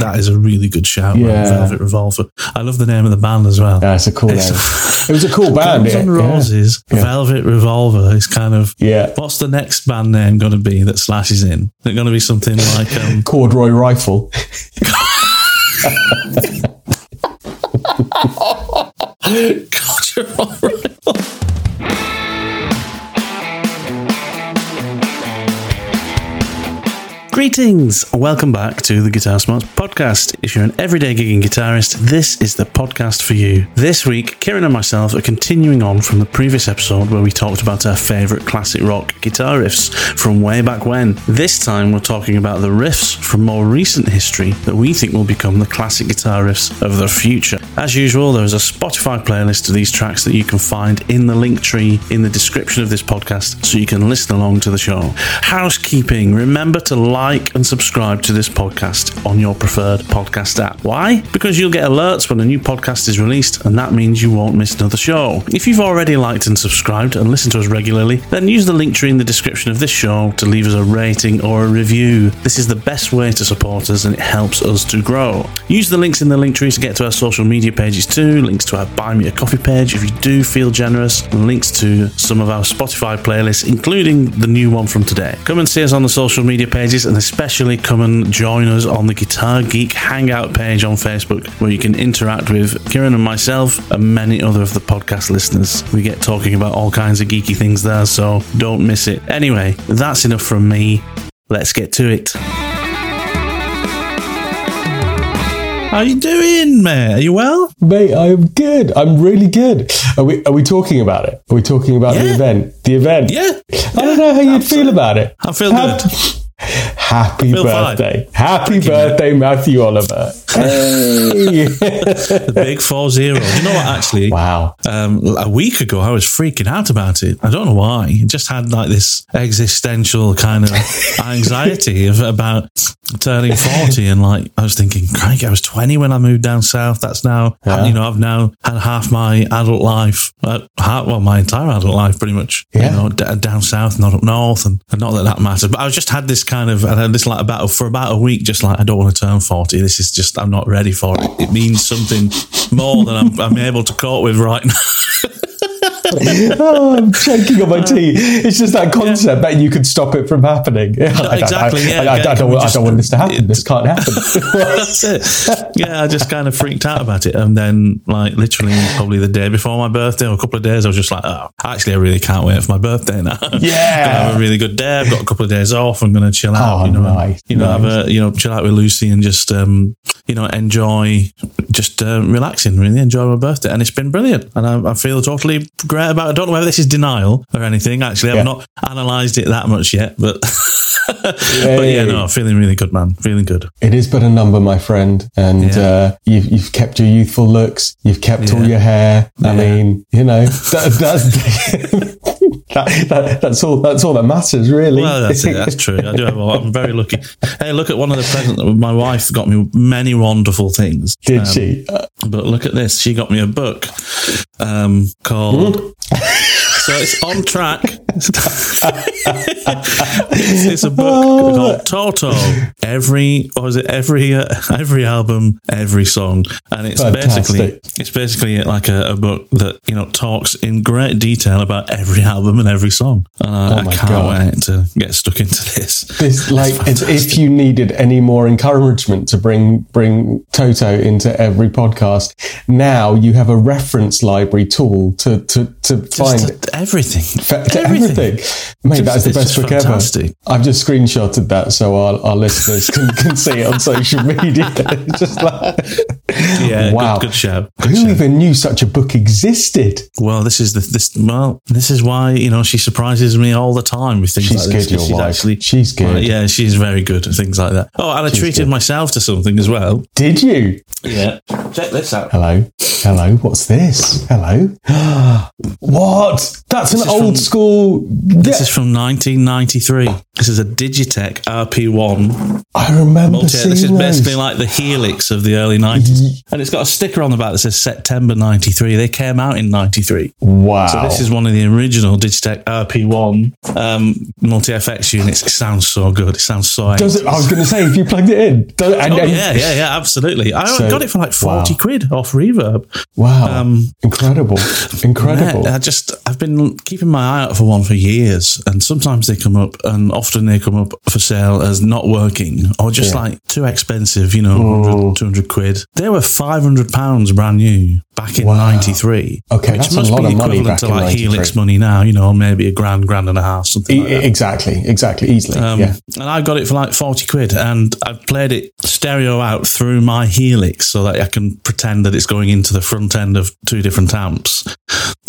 That is a really good shout, Yeah. Velvet Revolver. I love the name of the band as well. That's a cool name. It was a cool band. Guns yeah. N' Roses, Yeah. Velvet Revolver is kind of. Yeah. What's the next band name going to be that Slash is in? Is it going to be something like um, Corduroy rifle. God, you're Greetings! Welcome back to the Guitar Smarts podcast. If you're an everyday gigging guitarist, this is the podcast for you. This week, Kieran and myself are continuing on from the previous episode where we talked about our favourite classic rock guitar riffs from way back when. This time, we're talking about the riffs from more recent history that we think will become the classic guitar riffs of the future. As usual, there is a Spotify playlist of these tracks that you can find in the link tree in the description of this podcast so you can listen along to the show. Housekeeping remember to like and subscribe to this podcast on your preferred podcast app. Why? Because you'll get alerts when a new podcast is released, and that means you won't miss another show. If you've already liked and subscribed and listened to us regularly, then use the link tree in the description of this show to leave us a rating or a review. This is the best way to support us and it helps us to grow. Use the links in the link tree to get to our social media pages too, links to our Buy Me a Coffee page if you do feel generous, and links to some of our Spotify playlists, including the new one from today. Come and see us on the social media pages and especially come and join us on the Guitar Geek Hangout page on Facebook where you can interact with Kieran and myself and many other of the podcast listeners. We get talking about all kinds of geeky things there, so don't miss it. Anyway, that's enough from me. Let's get to it. How are you doing, mate? Are you well? Mate, I'm good. I'm really good. Are we are we talking about it? Are we talking about the event? The event? Yeah. I don't know how you'd feel about it. I feel Hap- good. Happy feel fine. birthday. Happy birthday, Matthew Oliver. Hey. The big four zero. You know what? Actually, wow. um, a week ago, I was freaking out about it. I don't know why. I just had like this existential kind of anxiety of about turning 40. And like, I was thinking, crank, I was 20 when I moved down south. That's now, Yeah. you know, I've now had half my adult life, uh, half, well, my entire adult life pretty much, Yeah. you know, d- down south, not up north. And, and not that that matters, but I just had this kind of, I had this like about, for about a week, just like, I don't want to turn 40. This is just, I'm not ready for it. It means something more than I'm, I'm able to cope with right now. oh, I'm choking on my tea. It's just that concept that you could stop it from happening. I exactly, I, yeah. I, I, I don't, I don't want this to happen. This can't happen. That's it. Yeah, I just kind of freaked out about it. And then, like, literally, probably the day before my birthday or a couple of days, I was just like, oh, actually, I really can't wait for my birthday now. Yeah. Gonna have a really good day. I've got a couple of days off. I'm going to chill out. Oh, you know, nice, you know, nice. have a, you know, chill out with Lucy and just, um, you know, enjoy just uh, relaxing, really enjoy my birthday. And it's been brilliant. And I, I feel totally great about. I don't know whether this is denial or anything. Actually, Yeah. I've not analysed it that much yet, but, but yeah, no, feeling really good, man. Feeling good. It is but a number, my friend, and Yeah. uh, you've you've kept your youthful looks. You've kept all your hair. I Yeah. mean, you know, that, that's that, that, that's all. That's all that matters, really. Well, that's it. That's true. I do have. I'm very lucky. Hey, look at one of the presents. My wife got me many wonderful things. Did Um, she? But look at this. She got me a book um, called so it's on track. it's, it's a book called Toto. Every or is it every uh, every album, every song, and it's Fantastic. basically it's basically like a, a book that you know talks in great detail about every album and every song. And I, Oh my I can't God. wait to get stuck into this. This like if you needed any more encouragement to bring bring Toto into every podcast. Now you have a reference library tool to to to find Just everything. fa- to everything. Mate, that is the best just book ever. I've just screenshotted that so our, our listeners can, can see it on social media. Just like, Yeah, wow. good, good show. Good Who show. even knew such a book existed? Well, this is the this. Well, this is why you know she surprises me all the time with things She's like this. good, your 'cause she's wife. actually She's good. Well, yeah, she's very good at things like that. Oh, and I treated good. myself to something as well. Did you? Yeah, check this out. Hello. Hello. What's this? Hello. what? That's an old from- school. This is from 1993. This is a Digitech RP1. I remember Multi- seeing this is those. basically like the Helix of the early 90s. And it's got a sticker on the back that says September 93. They came out in 93. wow. So this is one of the original Digitech RP1 um, multi FX units. It sounds so good. It sounds so. Does it? I was going to say if you plugged it in. Oh, yeah, yeah, yeah, absolutely. I So- got it for like 40 wow. quid off reverb. Wow. Um, incredible. Incredible. Yeah, I just, I've been keeping my eye out for one for years, and sometimes they come up, and often they come up for sale as not working or just Yeah. like too expensive, you know, 100, 200 quid. They were 500 pounds brand new back in Wow. 93. Okay, which that's a must lot be of money equivalent back to like 93. Helix money now, you know, maybe a grand, grand and a half, something like E- that. exactly. Exactly. Easily. Um, yeah. And I got it for like 40 quid and I've played it stereo out through my Helix so that I can pretend that it's going into the front end of two different amps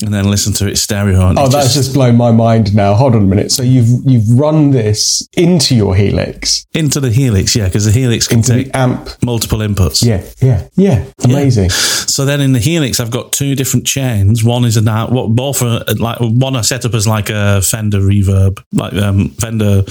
and then listen to it stereo. And Oh, it that's just blown my mind now. Hold on a minute. So you've you've run this into your Helix, into the Helix, yeah, because the Helix can into take amp. multiple inputs. Yeah, yeah, yeah. Amazing. So then in the Helix, I've got two different chains. One is an out, what both are like one I set up as like a Fender reverb, like um, Fender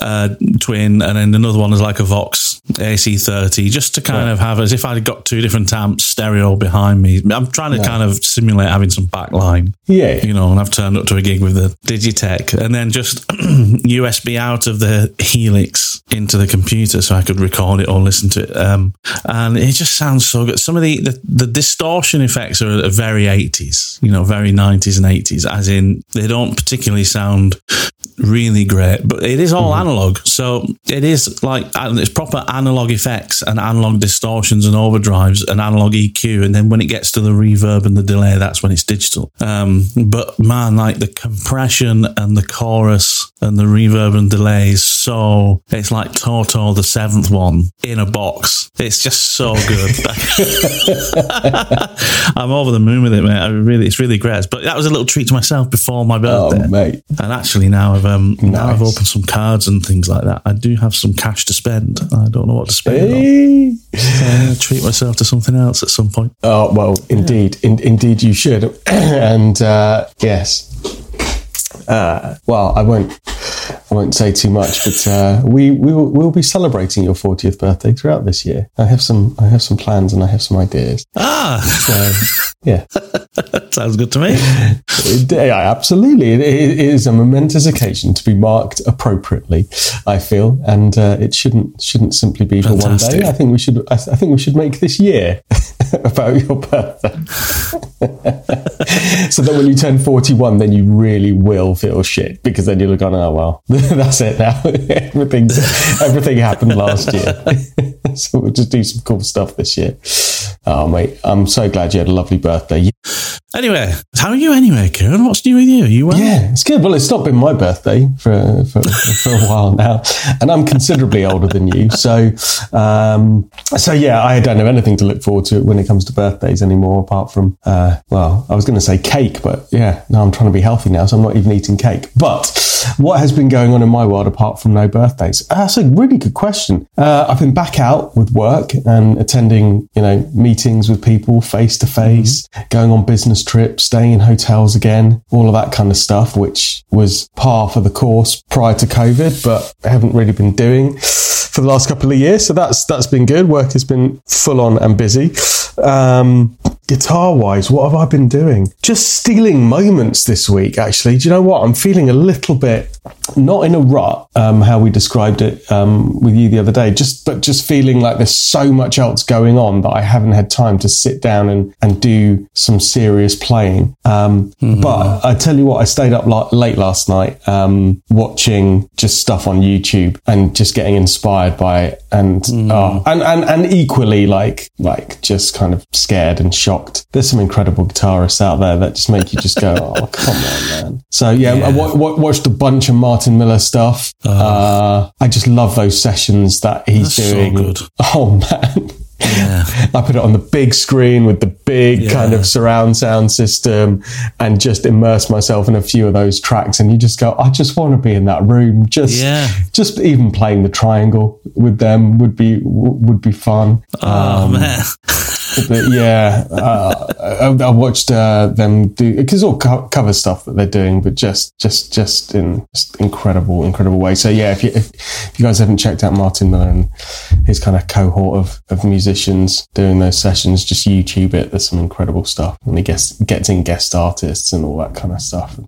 uh, twin, and then another one is like a Vox AC30, just to kind of have as if I'd got two different amps stereo behind me. I'm trying to kind of simulate having some backline Yeah. you know, and I've turned up to a gig with the Digitech and then just USB out of the Helix into the computer so I could record it or listen to it. Um, and it just sounds so good. Some of the, the, the distortion effects are, are very 80s, you know, very 90s and 80s, as in they don't particularly sound really great, but it is all analog. So it is like, it's proper analog effects and analog distortions and overdrives and analog EQ. And then when it gets to the reverb and the delay, that's when it's digital. Um, but man, like the compression and the chorus and the reverb and delay is so, it's like Toto, the seventh one in a box. It's just so good. I'm over the moon with it, mate. I really, it's really great. But that was a little treat to myself before my birthday. Oh, mate. And actually, now I've um, now I've opened some cards and things like that. I do have some cash to spend. I don't know what to spend. Hey. So I'm going to treat myself to something else at some point. Oh well, indeed, in, indeed, you should. and uh, yes, uh, well, I won't, I won't say too much, but uh, we we will we'll be celebrating your fortieth birthday throughout this year. I have some I have some plans and I have some ideas. Ah, So yeah, sounds good to me. It- yeah, absolutely, it, it is a momentous occasion to be marked appropriately. I feel, and uh, it shouldn't shouldn't simply be for one day. I think we should. I, I think we should make this year about your birthday. so that when you turn 41, then you really will feel shit because then you'll go, oh, well, that's it now. everything, everything happened last year. so we'll just do some cool stuff this year. Oh, mate, I'm so glad you had a lovely birthday. Anyway, how are you anyway, Kieran? What's new with you? You well? Yeah, it's good. Well, it's not been my birthday for, for, for a while now, and I'm considerably older than you. So, um, so yeah, I don't have anything to look forward to when it comes to birthdays anymore, apart from, uh, well, I was going to say cake, but yeah, no, I'm trying to be healthy now, so I'm not even eating cake. But what has been going on in my world apart from no birthdays? Uh, That's a really good question. Uh, I've been back out with work and attending, you know, meetings with people face to face, going on business trips, staying in hotels again, all of that kind of stuff, which was par for the course prior to COVID, but I haven't really been doing for the last couple of years. So that's that's been good. Work has been full on and busy. Um, guitar wise, what have I been doing? Just stealing moments this week, actually. Do you know what? I'm feeling a little bit not in a rut, um, how we described it um, with you the other day, just but just feeling like there's so much else going on that I haven't had time to sit down and, and do some serious playing. Um, mm-hmm. But I tell you what, I stayed up late last night um, watching just stuff on YouTube and just getting inspired by it, and mm. uh, and and and equally like like just kind of scared and shocked. There's some incredible guitarists out there that just make you just go, oh come on, man. So yeah, yeah. I w- w- watched a bunch of Martin Miller stuff. Uh, uh, I just love those sessions that he's doing. So oh man. Yeah. I put it on the big screen with the big yeah. kind of surround sound system and just immerse myself in a few of those tracks. And you just go, I just want to be in that room. Just, yeah. just even playing the triangle with them would be, would be fun. Oh um, man. but yeah, uh, I, I, watched uh, them do because all co- cover stuff that they're doing, but just just just in just incredible, incredible way. So yeah, if you if, if, you guys haven't checked out Martin Miller and his kind of cohort of, of musicians doing those sessions, just YouTube it. There's some incredible stuff, and he gets gets in guest artists and all that kind of stuff.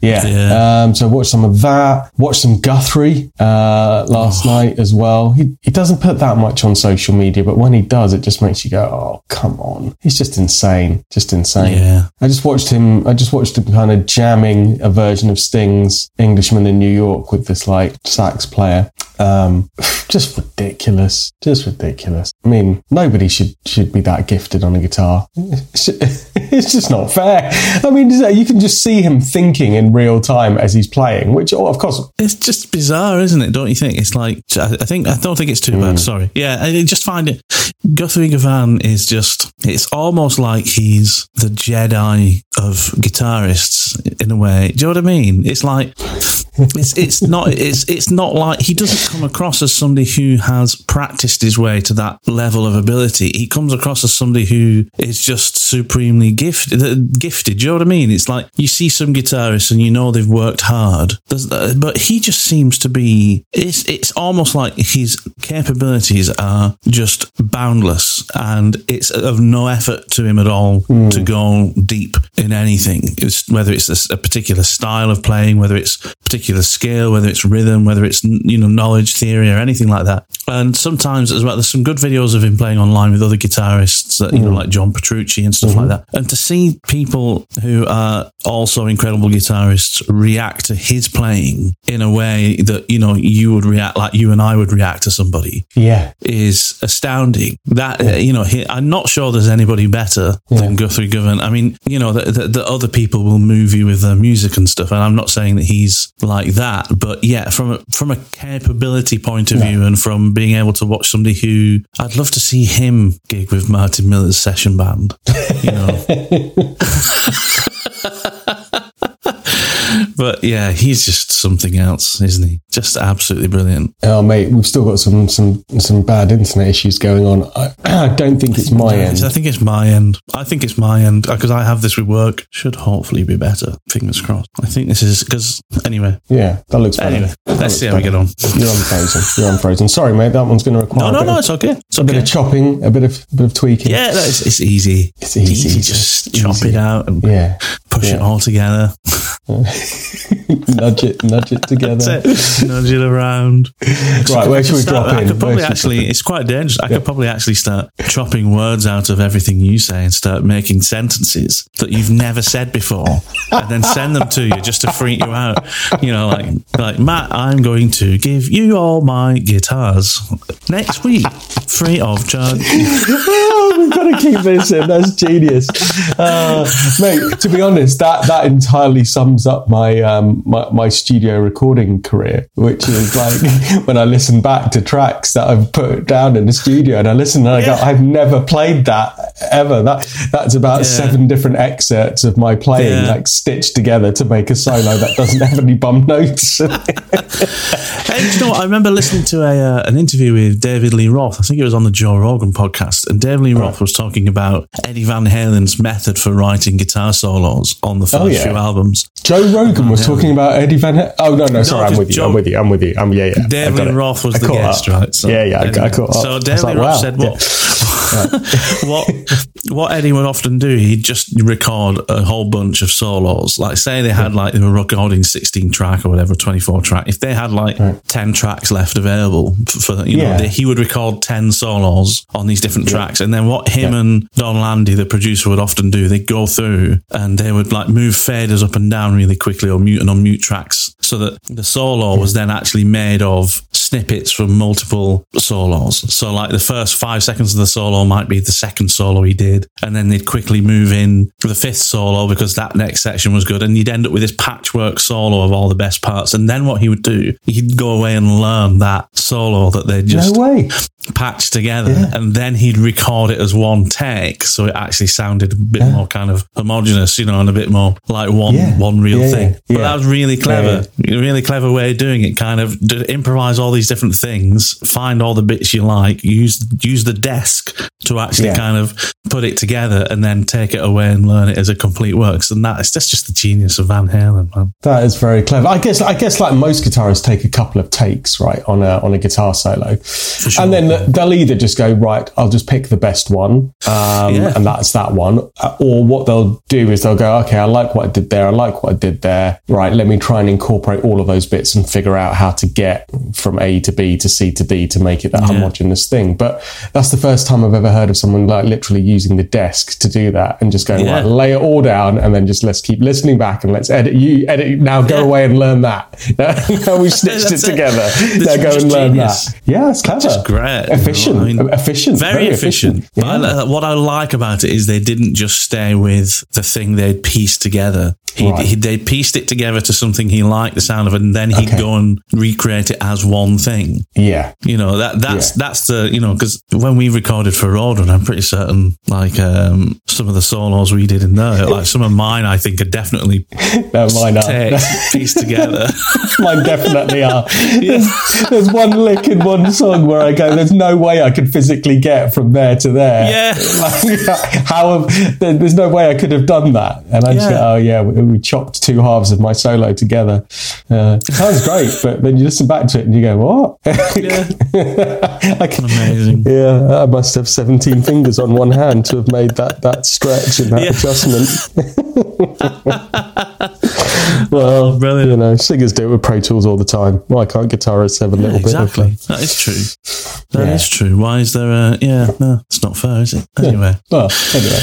Yeah. yeah. Um, so watch some of that. Watch some Guthrie uh, last oh. night as well. He he doesn't put that much on social media, but when he does, it just makes you go, oh come on. He's just insane. Just insane. Yeah. I just watched him, I just watched him kind of jamming a version of Sting's Englishman in New York with this like sax player. Um, just ridiculous. Just ridiculous. I mean, nobody should, should be that gifted on a guitar. It's just not fair. I mean, you can just see him thinking in real time as he's playing, which, oh, of course. It's just bizarre, isn't it? Don't you think? It's like, I think, I don't think it's too mm. bad. Sorry. Yeah. I just find it, Guthrie Govan is just, it's almost like he's the Jedi of guitarists in a way. Do you know what I mean? It's like, it's it's not it's it's not like he doesn't come across as somebody who has practiced his way to that level of ability. He comes across as somebody who is just supremely gifted. Gifted. Do you know what I mean? It's like you see some guitarists and you know they've worked hard, but he just seems to be. It's it's almost like his capabilities are just boundless, and it's of no effort to him at all mm. to go deep in anything. It's, whether it's a, a particular style of playing, whether it's particular particular skill, whether it's rhythm, whether it's you know knowledge theory or anything like that. And sometimes as well, there's some good videos of him playing online with other guitarists, that, you mm. know, like John Petrucci and stuff mm-hmm. like that. And to see people who are also incredible guitarists react to his playing in a way that you know you would react like you and I would react to somebody, yeah, is astounding. That yeah. you know, he, I'm not sure there's anybody better yeah. than Guthrie Govan. I mean, you know, that the other people will move you with their music and stuff, and I'm not saying that he's like that. But yeah, from a, from a capability point of view and from being able to watch somebody who I'd love to see him gig with Martin Miller's session band, you know. but yeah, he's just something else, isn't he? Just absolutely brilliant. Oh, mate, we've still got some some some bad internet issues going on. I, I don't think it's my end. I think it's my end. I think it's my end because I have this with work. Should hopefully be better. Fingers crossed. I think this is because anyway. Yeah, that looks better. Anyway, let's see how we get on. You're unfrozen. You're unfrozen. Sorry, mate. That one's going to require. No, no, no. Of, it's okay. It's a okay. bit of chopping, a bit of a bit of tweaking. Yeah, it's, it's easy. It's easy. easy. Just easy. chop it out and yeah. push yeah. it all together. nudge it, nudge it together. It. Nudge it around. Right, where should we start, drop in? I could probably actually, it's quite dangerous. I yeah. could probably actually start chopping words out of everything you say and start making sentences that you've never said before and then send them to you just to freak you out. You know, like, like Matt, I'm going to give you all my guitars next week, free of charge. oh, we've got to keep this in. That's genius. Uh, mate, to be honest, that, that entirely sums up my, um, my, my studio recording career, which is like when I listen back to tracks that I've put down in the studio and I listen and I yeah. go, I've never played that ever. That that's about yeah. seven different excerpts of my playing, yeah. like stitched together to make a solo that doesn't have any bum notes. hey, you know what? I remember listening to a uh, an interview with David Lee Roth. I think it was on the Joe Rogan podcast, and David Lee Roth was talking about Eddie Van Halen's method for writing guitar solos on the first oh, few albums. Joe Rogan was oh, talking about Eddie Van. Halen. Oh no, no, sorry, no, I'm with you. Joe, I'm with you. I'm with you. I'm yeah, yeah. David Roth was the guest, up. right? So, yeah, yeah. I, I caught so David like, Roth wow. said, "What? Yeah. what what Eddie would often do, he'd just record a whole bunch of solos. Like say they had like they were recording sixteen track or whatever, twenty four track. If they had like ten tracks left available for you know, they, he would record ten solos on these different tracks. And then what him and Donn Landee, the producer, would often do, they'd go through and they would like move faders up and down really quickly or mute and unmute tracks so that the solo was then actually made of snippets from multiple solos. So like the first five seconds of the solo might be the second solo he did, and then they'd quickly move in the fifth solo because that next section was good, and you'd end up with this patchwork solo of all the best parts. And then what he would do, he'd go away and learn that solo that they just no way. Patched together and then he'd record it as one take so it actually sounded a bit more kind of homogenous you know and a bit more like one Yeah. one real Yeah, thing yeah, but yeah. that was really clever Yeah, really clever way of doing it kind of improvise all these different things find all the bits you like use use the desk to actually Yeah. kind of put it together and then take it away and learn it as a complete works and that's that's just the genius of Van Halen man That is very clever. I guess I guess like most guitarists take a couple of takes, right, on a on a guitar solo. sure. And then they'll either just go, right, I'll just pick the best one. Um, Yeah. and that's that one. Uh, Or what they'll do is they'll go, okay, I like what I did there. I like what I did there. Right. Let me try and incorporate all of those bits and figure out how to get from A to B to C to D to make it that homogeneous thing. But that's the first time I've ever heard of someone like literally using the desk to do that and just going, Yeah. right, lay it all down and then just let's keep listening back and let's edit you edit now go Yeah. away and learn that. now we've stitched it. together. Now go and learn genius. that. Yeah, it's clever. just great. Efficient. I mean, efficient. very, efficient. But Yeah. li- what I like about it is they didn't just stay with the thing they'd pieced together. He, Right. he, they pieced it together to something he liked the sound of, and then he'd Okay. go and recreate it as one thing. Yeah. You know that that's Yeah. that's the you know because when we recorded for Rodin, I'm pretty certain like um, some of the solos we did in there, like some of mine, I think are definitely No, mine are. pieced together. mine definitely are. There's, there's one lick in one song where I go, there's no way I could physically get from there to there. Yeah. Like, how have, there's no way I could have done that. And I just Yeah. go, oh yeah, we, we chopped two halves of my solo together. Uh, sounds great, but then you listen back to it and you go, what? yeah, I can, amazing. Yeah, I must have 17 fingers on one hand to have made that, that stretch and that Yeah. adjustment. well, brilliant. you know, singers do it with Pro Tools all the time. Why can't guitarists have a little exactly. bit of That is true. That is Yeah. true. Why is there a yeah? No, it's not fair, is it? Anyway. Well, anyway.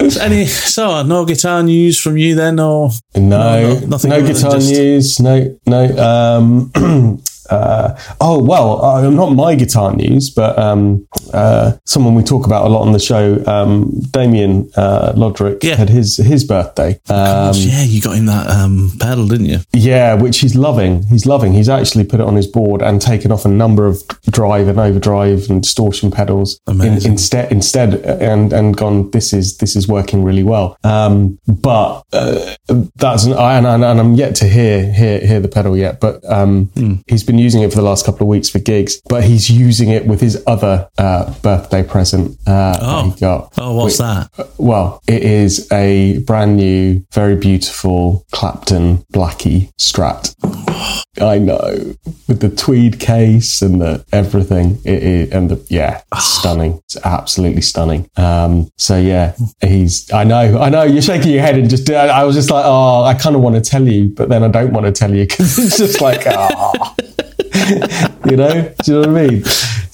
Any so no guitar news from you then, or No, No, no, no- nothing than guitar just- news. No, no. Um, uh, oh well, uh, not my guitar news, but um, uh, someone we talk about a lot on the show, um, Damien uh, Lodrick, Yeah. had his his birthday. Um, yeah, you got him that um, pedal, didn't you? yeah, which he's loving. He's loving. He's actually put it on his board and taken off a number of drive and overdrive and distortion pedals in, instead instead and and gone. This is this is working really well. Um, but uh, that's an, I, and, and, and I'm yet to hear hear hear the pedal yet. But um, Hmm. he's been using it for the last couple of weeks for gigs. But he's using it with his other uh, birthday present uh, that Oh. he got. Oh, what's Which- that? well, it is a brand new, very beautiful Clapton Blackie Strat. I know, with the tweed case and the everything. It is, and the yeah, it's stunning. It's absolutely stunning. Um, so yeah, he's. I know, I know. You're shaking your head and just. I I was just like, oh, I kind of want to tell you, but then I don't want to tell you because it's just like, ah. you know, do you know what I mean?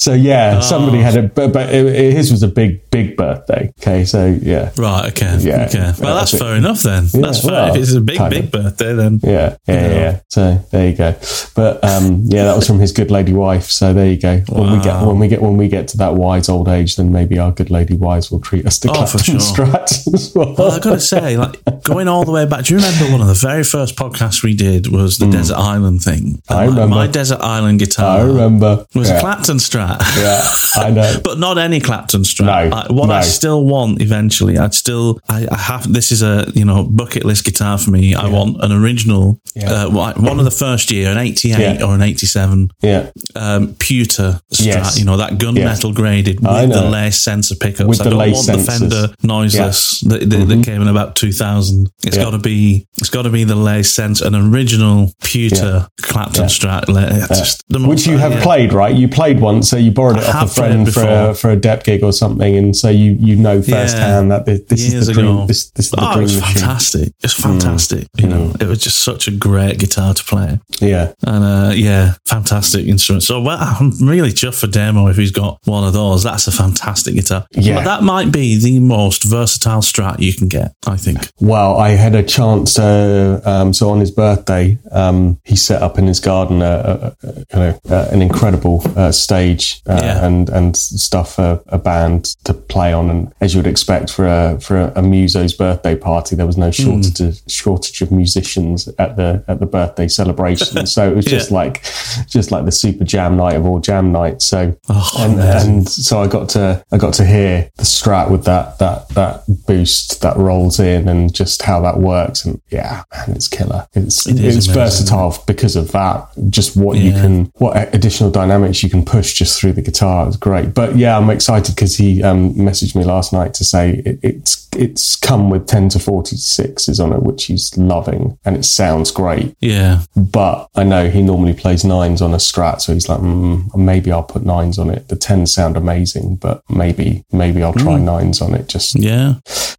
So yeah, somebody had it, but, but it, it- his was a big, big birthday. Okay, so yeah, Right. Okay. Yeah. Okay. Well, Yeah, that's it. fair enough then. that's fair. well, if it's a big, big of. birthday, then yeah, yeah, yeah, yeah. So there you go. But um, yeah, that was from his good lady wife. So there you go. When we get when we get when we get to that wise old age, then maybe our good lady wives will treat us to Oh, Clapton sure. Strats as well. Well, I got to say, like going all the way back. Do you remember one of the very first podcasts we did was the Desert Island thing? Hmm. I like, remember. My Desert Island guitar I remember. was yeah, a Clapton Strat. Yeah, I know. But not any Clapton Strat. No, Like, what I still want eventually, I'd still, I, I have, this is a, you know, bucket list guitar for me. I want an original, Yeah. uh, one of the first year, an 88 Yeah. or an 87, Yeah, um, pewter Strat, Yes. you know, that gunmetal graded with the lace sensor pickups. With I don't want the. Fender noiseless that, that, Mm-hmm. that came in about 2000. It's Yeah. got to be, it's got to be the lace sensor, an original pewter Clapton Strat. just which you have yeah. played, right? You played once. So you borrowed it I off a have played it friend for a, for a dep gig or something, and so you you know firsthand that this, this is the dream. ago. This, this is the Oh, it dream fantastic. It's fantastic. You know, it was just such a great guitar to play. Yeah, And uh, yeah, fantastic instrument. So well, I'm really chuffed for Demo if he's got one of those. That's a fantastic guitar. Yeah. But that might be the most versatile strat you can get, I think. Well, I had a chance to, um, so on his birthday, um, he set up in his garden a, a, a, you know, uh, an incredible uh, stage uh, Yeah. and and stuff for a band to play on. And as you would expect for a for a, a muso's birthday party, there was no shortage of, shortage of musicians at the at the birthday celebration. so it was just Yeah. like just like the super jam night of all jam nights. So Oh, and, and so I got to I got to hear the strat with that that that boost that rolls in and just how that works and yeah man it's killer it's It it's amazing. versatile because of that just what you can what additional dynamics you can push just through the guitar it's great but yeah I'm excited because he um, messaged me last night to say it, it's it's come with 10 to 46s on it which he's loving and it sounds great Yeah. but I know he normally plays nines on a strat, so he's like, mm, maybe I'll put nines on it. The tens sound amazing, but maybe maybe I'll try nines on it. Just Yeah.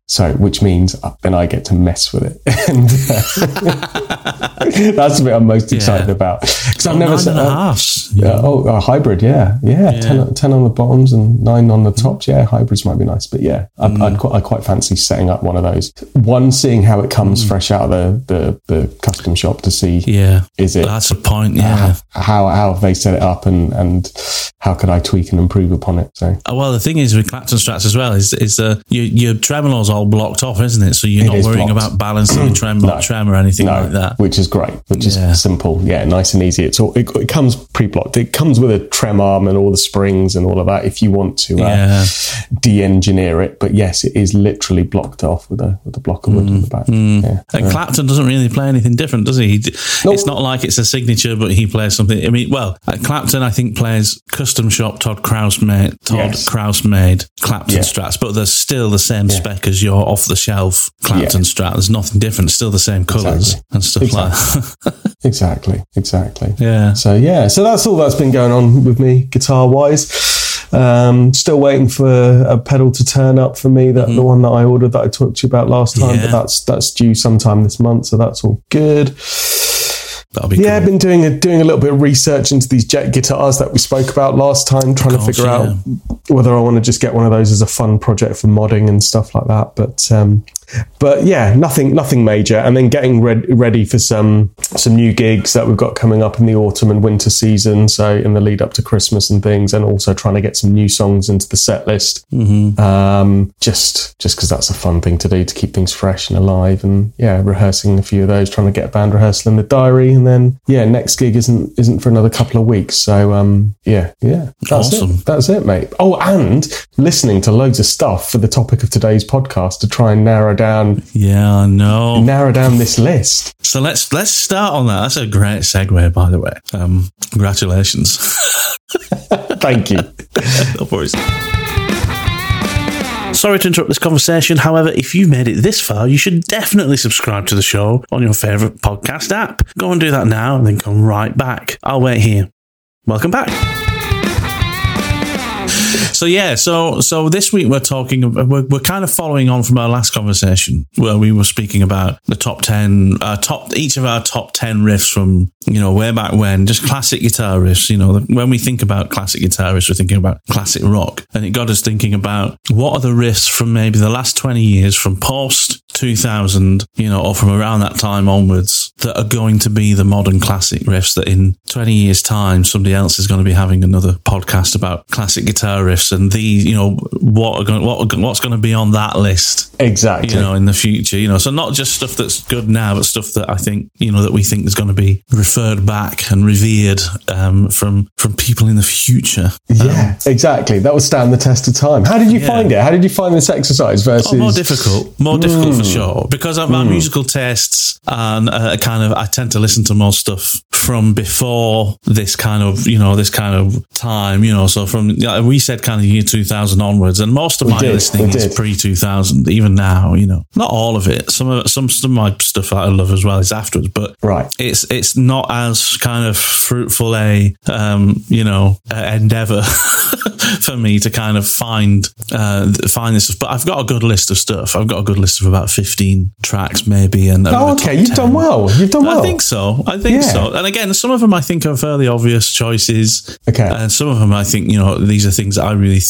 so, which means uh, then I get to mess with it, and uh, that's the bit I'm most excited about because I've never nine said. and a uh, yeah, oh, a hybrid, yeah, yeah, Yeah. 10, 10 on the bottoms and nine on the tops. Yeah, hybrids might be nice, but yeah, I'd, Mm. I'd, quite, I quite fancy setting up one of those. One, seeing how it comes fresh out of the, the, the custom shop to see Mm. Yeah. is it That's a point. Yeah. how how have they set it up and and how could I tweak and improve upon it? So Uh, Well, the thing is with Clapton strats as well is is uh, your your tremolo's all blocked off, isn't it? So you're It not worrying blocked. about balancing your trem, No. trem or anything no, like that. which is great, which is simple, yeah, nice and easy. It's all it, it comes pre-blocked. It comes with a trem arm and all the springs and all of that. If you want to uh, Yeah. de-engineer it, but yes, it is literally blocked off with a with a block of wood in the back. Mm. Yeah. And Clapton doesn't really play anything different, does he? he d- It's not like it's a signature, but he plays something. I mean, well, uh, Clapton, I think, plays custom shop Todd Krause made, Todd Yes. Krause made Clapton Yeah. strats, but they're still the same spec as your off the shelf Clapton strat. There's nothing different. Still the same colours Exactly. and stuff like that. Exactly, exactly. yeah. So yeah, so that's all that's been going on with me guitar wise. Um, still waiting for a pedal to turn up for me. That the one that I ordered that I talked to you about last time, Mm-hmm. Yeah. but that's that's due sometime this month, so that's all good. That'll be Yeah, I've been doing a, doing a little bit of research into these jet guitars that we spoke about last time, trying to figure yeah. out whether I want to just get one of those as a fun project for modding and stuff like that. But um, but yeah, nothing nothing major. And then getting red, ready for some some new gigs that we've got coming up in the autumn and winter season. So in the lead up to Christmas and things, and also trying to get some new songs into the set list. Mm-hmm. Um, just just because that's a fun thing to do to keep things fresh and alive. And yeah, rehearsing a few of those, trying to get a band rehearsal in the diary, and then yeah, next gig isn't isn't for another couple of weeks. So um, yeah, yeah, that's Awesome. it. That's it, mate. Oh, and listening to loads of stuff for the topic of today's podcast to try and narrow down Yeah, I know. narrow down this list. So let's let's start on that. That's a great segue, by the way. Um, congratulations. Thank you. no worries. Sorry to interrupt this conversation. However, if you've made it this far, you should definitely subscribe to the show on your favourite podcast app. Go and do that now and then come right back. I'll wait here. Welcome back. So yeah, so so this week we're talking. We're, we're kind of following on from our last conversation where we were speaking about the top ten, top each of our top ten riffs from you know way back when, just classic guitar riffs. You know, when we think about classic guitar riffs, we're thinking about classic rock, and it got us thinking about what are the riffs from maybe the last twenty years, from post 2000, you know, or from around that time onwards, that are going to be the modern classic riffs that in 20 years' time, somebody else is going to be having another podcast about classic guitar riffs and these, you know, what are going, what, are- what's going to be on that list, Exactly. you know, in the future, you know, so not just stuff that's good now, but stuff that I think, you know, that we think is going to be referred back and revered, um, from, from people in the future. yeah, exactly. That would stand the test of time. How did you Yeah. find it? How did you find this exercise versus? Oh, more difficult, more difficult for the show because of my musical tastes and uh, kind of I tend to listen to more stuff from before this kind of you know this kind of time you know so from we said kind of year 2000 onwards and most of my did, listening we is pre 2000 even now you know not all of it some of some some of my stuff that I love as well is afterwards but Right. it's it's not as kind of fruitful a um, you know uh, endeavor for me to kind of find uh, find this but I've got a good list of stuff I've got a good list of about 15 tracks maybe and Oh, okay. You've 10. done well. You've done well. I think so. I think Yeah. so. And again, some of them I think are fairly obvious choices. Okay. And some of them I think, you know, these are things that I really,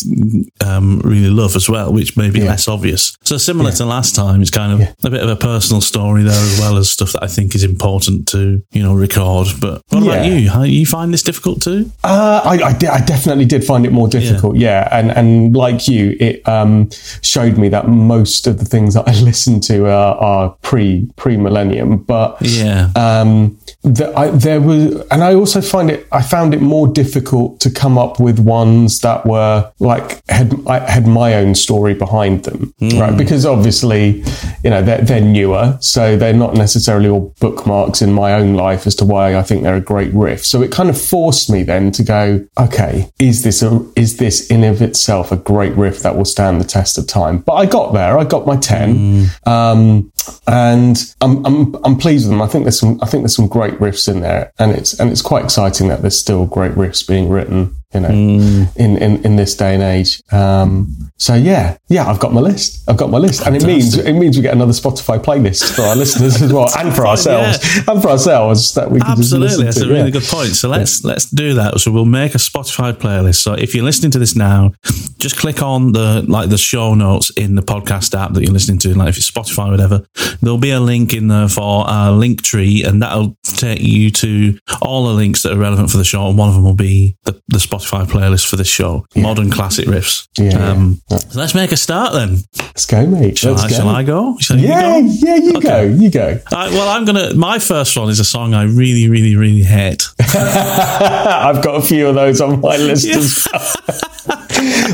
um, really love as well, which may be Yeah. less obvious. So similar to last time, it's kind of a bit of a personal story there as well as stuff that I think is important to, you know, record. But what about you? How you find this difficult too? Uh, I, I, de- I definitely did find it more difficult. Yeah, and and like you, it um, showed me that most of the things that I listen to are, are pre pre millennium. But Yeah. um, the, I, there was, and I also find it. I found it more difficult to come up with ones that were like had I had my own story behind them, right? Because obviously, you know, they're, they're newer, so they're not necessarily all bookmarks in my own life as to why I think they're a great riff. So it kind of forced me then to go, okay, is this a is this in of itself a great riff that will stand the test of time? But I got there. I got my ten. Um, and I'm, I'm I'm pleased with them. I think there's some I think there's some great riffs in there, and it's and it's quite exciting that there's still great riffs being written, you know, in, in in this day and age. Um, so yeah, yeah, I've got my list. I've got my list, and it means it means we get another Spotify playlist for our listeners as well, and for ourselves, and for ourselves that we can Absolutely, that's listen a to. really yeah. good point. So let's let's do that. So we'll make a Spotify playlist. So if you're listening to this now, just click on the like the show notes in the podcast app that you're listening to. Like if it's Spotify or whatever, there'll be a link in there for our link tree, and that'll take you to all the links that are relevant for the show. And one of them will be the, the Spotify playlist for this show, modern classic riffs. Yeah, yeah. Um, So let's make a start then. Let's go, mate. Shall, Let's I, go. shall I go? Shall you Yeah, go? yeah, you go, you go. Right, well, I'm gonna. My first one is a song I really, really, really hate. I've got a few of those on my list as well.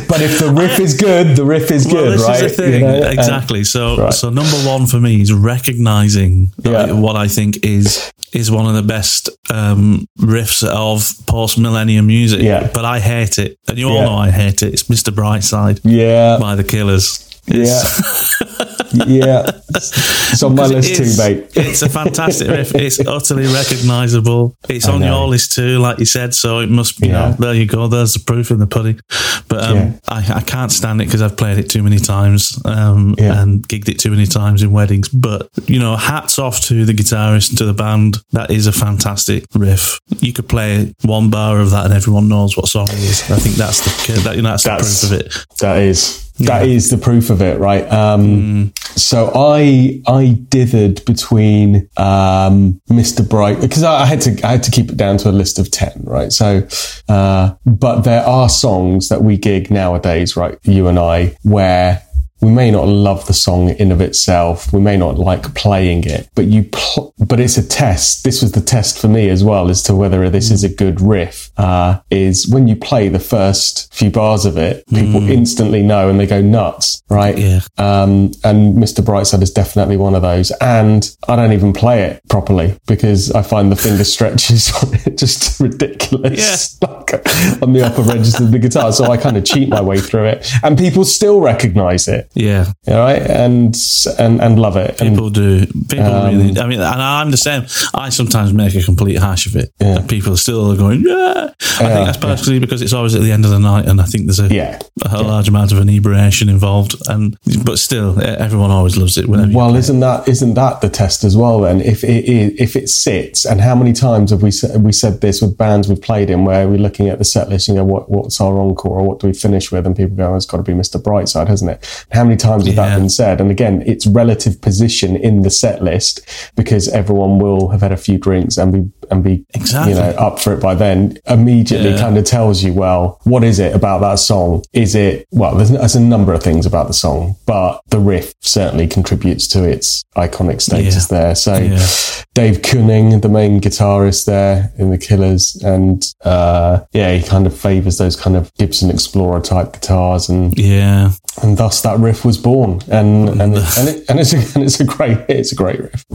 but if the riff is good, the riff is Well, good, right? is You know, exactly. So, right. so number one for me is recognizing Yeah. what I think is is one of the best um, riffs of post millennium music. Yeah. but I hate it, and you all Yeah. know I hate it. It's "Mr. Brightside" yeah, by the Killers. yeah, yeah. It's on my list is- too, mate. It's a fantastic riff. It's utterly recognizable. It's on know. your list too, like you said. So it must be. You Yeah. know, there you go. There's the proof in the pudding. But um, Yeah. I, I can't stand it because I've played it too many times um, Yeah. and gigged it too many times in weddings. But you know, hats off to the guitarist and to the band. That is a fantastic riff. You could play one bar of that and everyone knows what song it is. I think that's the that, you know, that's, That's- the proof of it. That is that is the proof of it, right? Um, Mm. So I I dithered between um, Mr. Bright because I, I had to I had to keep it down to a list of ten, right? So, uh, but there are songs that we gig nowadays, right? You and I, where we may not love the song in of itself. We may not like playing it, but you, pl- but it's a test. This was the test for me as well as to whether this is a good riff. Uh, is when you play the first few bars of it, people instantly know and they go nuts, right? Yeah. Um, and Mr. Brightside is definitely one of those. And I don't even play it properly because I find the finger stretches on it just ridiculous. Like on the upper register of the guitar. So I kind of cheat my way through it and people still recognize it. Yeah. All right. And, and, and love it. And People do. People Um, really. I mean, and I'm the same. I sometimes make a complete hash of it, Yeah. and people are still going, "Yeah." I Yeah, think that's partially because it's always at the end of the night, and I think there's a, yeah. a large amount of inebriation involved. And but still, everyone always loves it. Whenever Well, isn't that isn't that the test as well? Then, if it is, if it sits, and how many times have we said we said this with bands we've played in, where we're looking at the set list and go, what what's our encore, or what do we finish with, and people go, oh, it's got to be Mr. Brightside, hasn't it? How many times has Yeah. that been said? And again, it's relative position in the set list because everyone will have had a few drinks and be and be Exactly. you know up for it by then. Immediately, Yeah. kind of tells you, well, what is it about that song? Is it well? There's, there's a number of things about the song, but the riff certainly contributes to its iconic status Yeah. there. So Yeah. Dave Keuning, the main guitarist there in the Killers, and uh, yeah, he kind of favors those kind of Gibson Explorer type guitars, and yeah, and thus that riff was born, and and and, it, and it's a, and it's a great it's a great riff.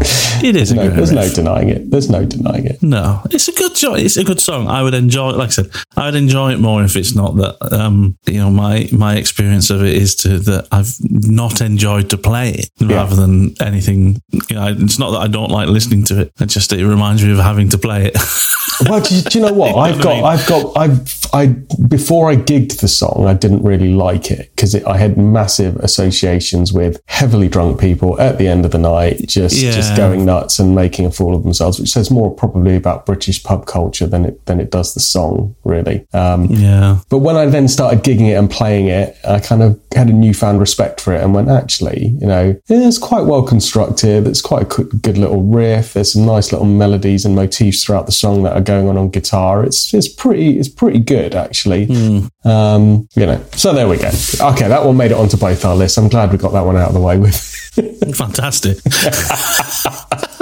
It is. No, a great there's riff. no denying it. There's no denying it. No, it's a good song. It's a good song. I would enjoy. It. Like I said, I would enjoy it more if it's not that. Um, you know, my my experience of it is to that I've not enjoyed to play it rather than anything. You know, it's not that I don't like listening to it. It just it reminds me of having to play it. Well, do you, do you know what? I've got. I've got, I've, I before I gigged the song, I didn't really like it because I had massive associations with heavily drunk people at the end of the night, just Yeah. just going nuts and making a fool of themselves, which says more probably about British pub culture than it than it does the song, really. Um, yeah, but when I then started gigging it and playing it, I kind of had a newfound respect for it and went, actually, you know, it's quite well constructed. It's quite a good, good little riff. There's some nice little melodies and motifs throughout the song that are going on on guitar. It's it's pretty it's pretty good actually. Um, you know, so there we go. Okay, that one made it onto both our lists. I'm glad we got that one out of the way with. fantastic.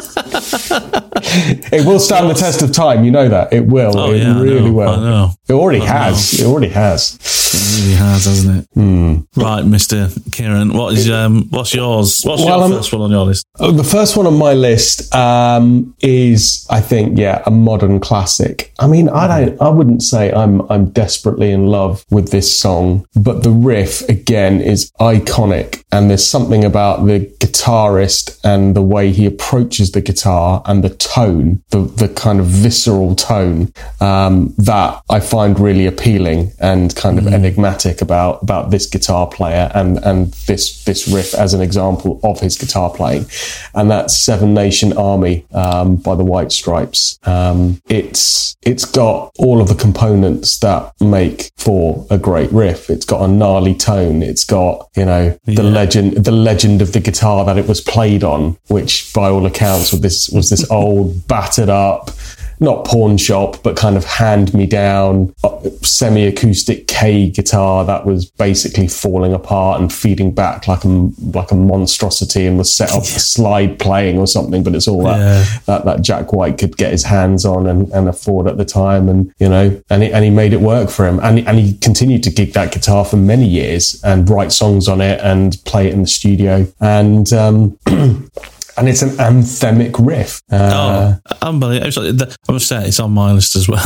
It will stand the test of time. You know that it will. Oh, it yeah, I really know, will. I know. It already has. It already has. It really has, hasn't it? Right, Mister Kieran. What is um? What's yours? What's Well, your I'm- first one on your list? Oh, the first one on my list um, is, I think, yeah, a modern classic. I mean, I don't, I wouldn't say I'm, I'm desperately in love with this song, but the riff again is iconic, and there's something about the guitarist and the way he approaches the guitar and the tone, the the kind of visceral tone um, that I find really appealing and kind of enigmatic about about this guitar player and and this this riff as an example of his guitar playing, and that's Seven Nation Army um, by the White Stripes. Um, it's it's got all of the components that make for a great riff. It's got a gnarly tone. It's got you know the legend the legend of the guitar that it was played on, which by all accounts was this was this old battered up not pawn shop, but kind of hand me down semi acoustic K guitar that was basically falling apart and feeding back like a like a monstrosity and was set up for slide playing or something. But it's all Yeah. that, that that Jack White could get his hands on and, and afford at the time, and you know, and he, and he made it work for him, and and he continued to gig that guitar for many years and write songs on it and play it in the studio and. Um, And it's an anthemic riff. Uh, Oh, unbelievable! Actually, I must say it's on my list as well.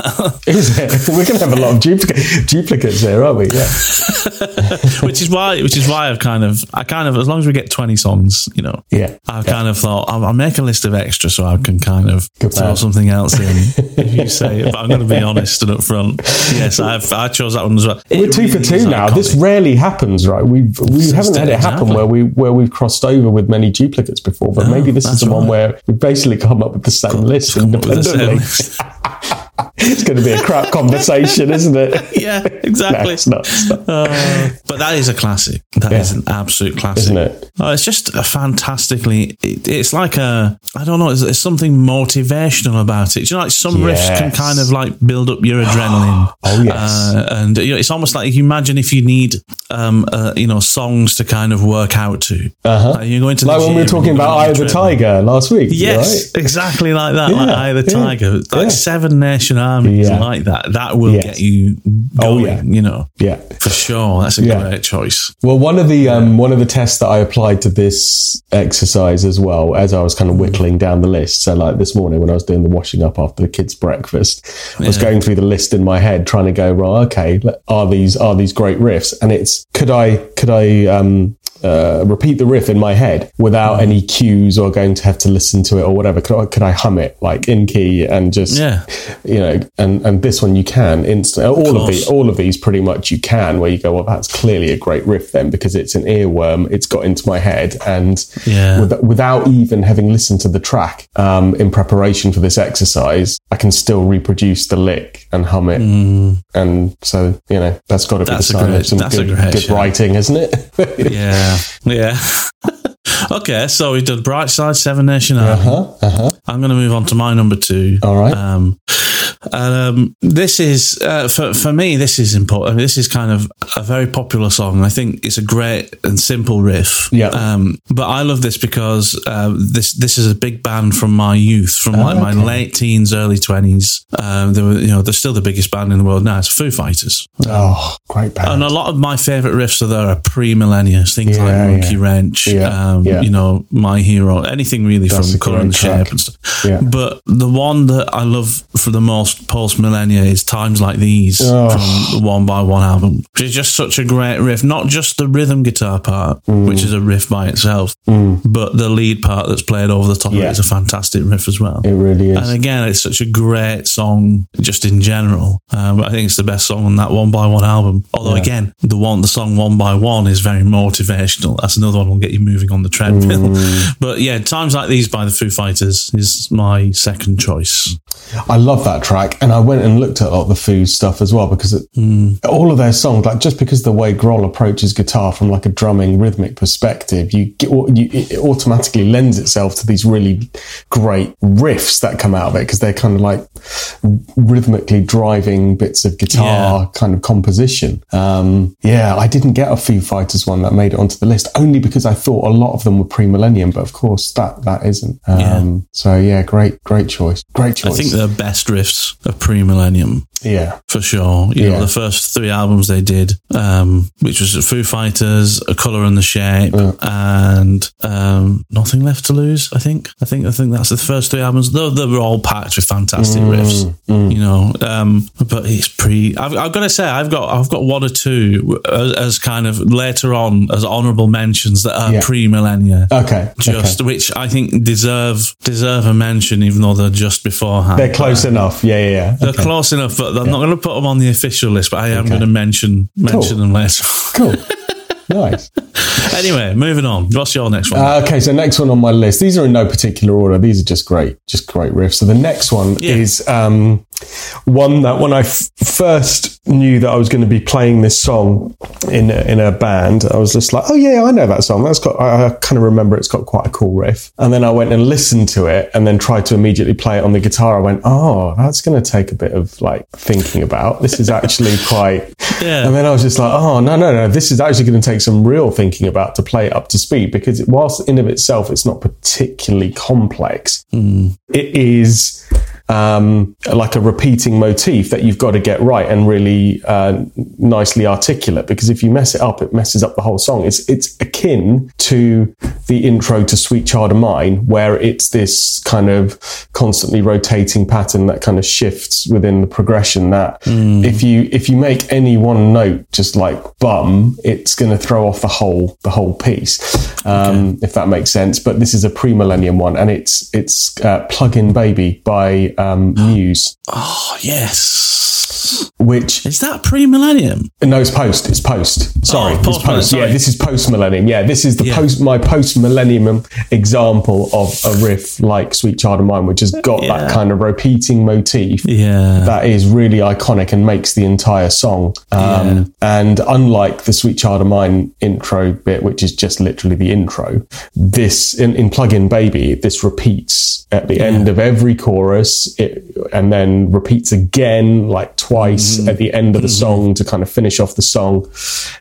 Is it? We're going to have a lot of duplicate, duplicates there, aren't we? Yeah. which is why, which is why I've kind of, I kind of, as long as we get twenty songs, you know, Yeah. I've kind of thought I'll, I'll make a list of extra so I can kind of Good throw something else in. if you say, it. but I'm going to be honest and upfront. Yes, I've, I chose that one as well. We're It two for really two is now. This rarely happens, right? We've we haven't had it happen exactly. where we where we've crossed over with many duplicates before, but maybe this is that's the one where we basically come up with the same list Come the same independently. it's going to be a crap conversation, isn't it? yeah, No, exactly. it's not. It's not. Uh, but that is a classic. That is Yeah. an absolute classic, Isn't it? Oh, it's just a fantastically. It, it's like a. I don't know. There's, there's something motivational about it. Do you know, like some riffs can kind of like build up your adrenaline. Oh, yes. Uh, and you know, it's almost like you imagine if you need, um, uh, you know, songs to kind of work out to. Uh-huh. Like you go into the Like when we were talking about Eye of the. Tiger last week. Yes, right? exactly like that. like Eye of the yeah, Tiger, like yeah. Seven Nation Armies, Yeah. like that. That will Yes. get you Oh, going. yeah. You know, Yeah. for sure. That's a Yeah. great choice. Well, one of the um, one of the tests that I applied to this exercise as well, as I was kind of whittling down the list. So, like this morning when I was doing the washing up after the kids' breakfast, I was going through the list in my head, trying to go right. Okay, are these are these great riffs? And it's could I could I um, uh, repeat the riff in my head without any cues or going to have to listen to it or whatever? Could I, could I hum it like in key and just Yeah. you know? And and this one you can instant all of these all of these pretty much you can where you go well that's clearly a great riff then because it's an earworm it's got into my head and Yeah. with, without even having listened to the track um, in preparation for this exercise I can still reproduce the lick and hum it and so you know that's got to be the Mm. That's sign great- of some good, great good shout. writing isn't it Yeah, yeah. okay, so we've done Bright Side, Seven Nation Army. uh-huh, uh-huh. I'm going to move on to my number two. All right. Um, Um, this is uh, for for me. This is important. I mean, this is kind of a very popular song. I think it's a great and simple riff. Yeah. Um, but I love this because uh, this this is a big band from my youth, from like my okay. late teens, early twenties. Um, they were, you know, they're still the biggest band in the world now. It's Foo Fighters. Oh, great band. And a lot of my favorite riffs are there are pre-millennia things Yeah, like Monkey yeah. Wrench, Yeah, um, yeah. you know, My Hero, anything really That's from Color and Shape and stuff. Yeah. But the one that I love for the most post-millennia is Times Like These Oh. from the One by One album, which is just such a great riff. Not just the rhythm guitar part, Mm. which is a riff by itself, but the lead part that's played over the top of it is a fantastic riff as well. it really is. And again, it's such a great song just in general. Um, I think it's the best song on that one by one album. Although Yeah. again, the one, the song one by one is very motivational. That's another one will get you moving on the treadmill. Mm. But yeah, times like these by the Foo Fighters is my second choice. I love that track, and I went and looked at a lot of the Foo stuff as well because it, all of their songs, like just because the way Grohl approaches guitar from like a drumming rhythmic perspective, you, get, you it automatically lends itself to these really great riffs that come out of it because they're kind of like rhythmically driving bits of guitar Yeah. kind of composition. Um, yeah, I didn't get a Foo Fighters one that made it onto the list only because I thought a lot of them were pre-millennium, but of course that that isn't. Um, Yeah. So yeah, great, great choice, great choice. I think the best riffs of pre-millennium yeah. for sure. You Yeah. know, the first three albums they did, um, which was Foo Fighters, A Color and the Shape, and um, Nothing Left to Lose. I think. I think. I think that's the first three albums. Though they were all packed with fantastic Mm, riffs. You know, um, but it's pre. I've, I've got to say, I've got I've got one or two as, as kind of later on as honourable mentions that are Yeah. pre-millennia. Okay. Just okay. which I think deserve deserve a mention, even though they're just beforehand. They're close enough. Yeah, yeah, yeah. They're Okay. close enough, but I'm not going to put them on the official list. But I am going to mention mention Cool. them later. Cool. nice. anyway, moving on. What's your next one? Uh, okay, so next one on my list. These are in no particular order. These are just great, just great riffs. So the next one Yeah. is um, one that when I f- first knew that I was going to be playing this song in a, in a band, I was just like, oh yeah, I know that song. That's got. I, I kind of remember it's got quite a cool riff. And then I went and listened to it, and then tried to immediately play it on the guitar. I went, oh, that's going to take a bit of like thinking about. This is actually quite. Yeah. And then I was just like, oh, no, no, no. This is actually going to take some real thinking about to play it up to speed because it, whilst in of itself, it's not particularly complex. Hmm. It is um, like a repeating motif that you've got to get right and really uh, nicely articulate because if you mess it up, it messes up the whole song. It's, it's akin to the intro to Sweet Child of Mine, where it's this kind of constantly rotating pattern that kind of shifts within the progression that if you if you make any one note just like bum, it's going to throw off the whole the whole piece. Um, If that makes sense. But this is a pre-millennium one, and it's it's uh, "Plug-in Baby" by um, Muse, oh yes. Which Is that pre-millennium? no, it's post. It's post. Sorry, Oh, it's post-millennium, post. sorry. Yeah, this is post millennium. Yeah, this is the Yeah. post my post millennium example of a riff like "Sweet Child of Mine," which has got Yeah. that kind of repeating motif. Yeah. that is really iconic and makes the entire song. Um, And unlike the Sweet Child of Mine intro bit, which is just literally the intro, this in, in Plug In Baby, this repeats at the end of every chorus it, and then repeats again like twice at the end of the song to kind of finish off the song.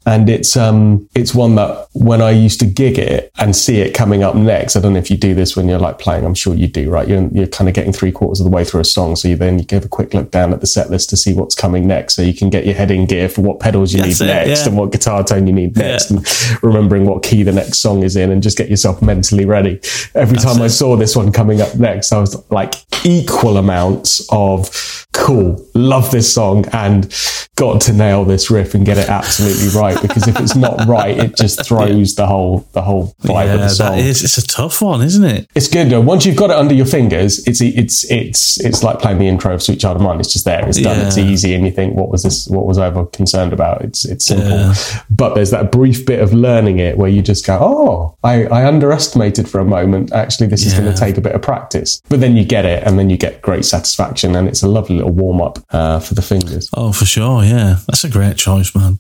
And it's, um, it's one that when I used to gig it and see it coming up next, I don't know if you do this when you're like playing, I'm sure you do, right? You're, you're kind of getting three quarters of the way through a song. So you then you give a quick look down at the set list to see what's coming next. So you can get your head in gear for what pedals you That's need it, next yeah. and what guitar tone you need next and remembering what key the next song is in and just get yourself mentally ready. Every time I saw this one coming up next, I was like equal amounts of cool, love this song and got to nail this riff and get it absolutely right. Because if it's not right, it just throws the whole, the whole vibe of the song. that is. It's a tough one, isn't it? It's good though. Once you've got it under your fingers, it's it's it's it's like playing the intro of Sweet Child of Mine. It's just there. It's done. It's easy, and you think, what was this? What was I ever concerned about? It's it's simple. Yeah. But there's that brief bit of learning it where you just go, oh, I, I underestimated for a moment. Actually, this is going to take a bit of practice. But then you get it, and then you get great satisfaction, and it's a lovely little warm up uh, for the fingers. Oh, for sure. Yeah, that's a great choice, man.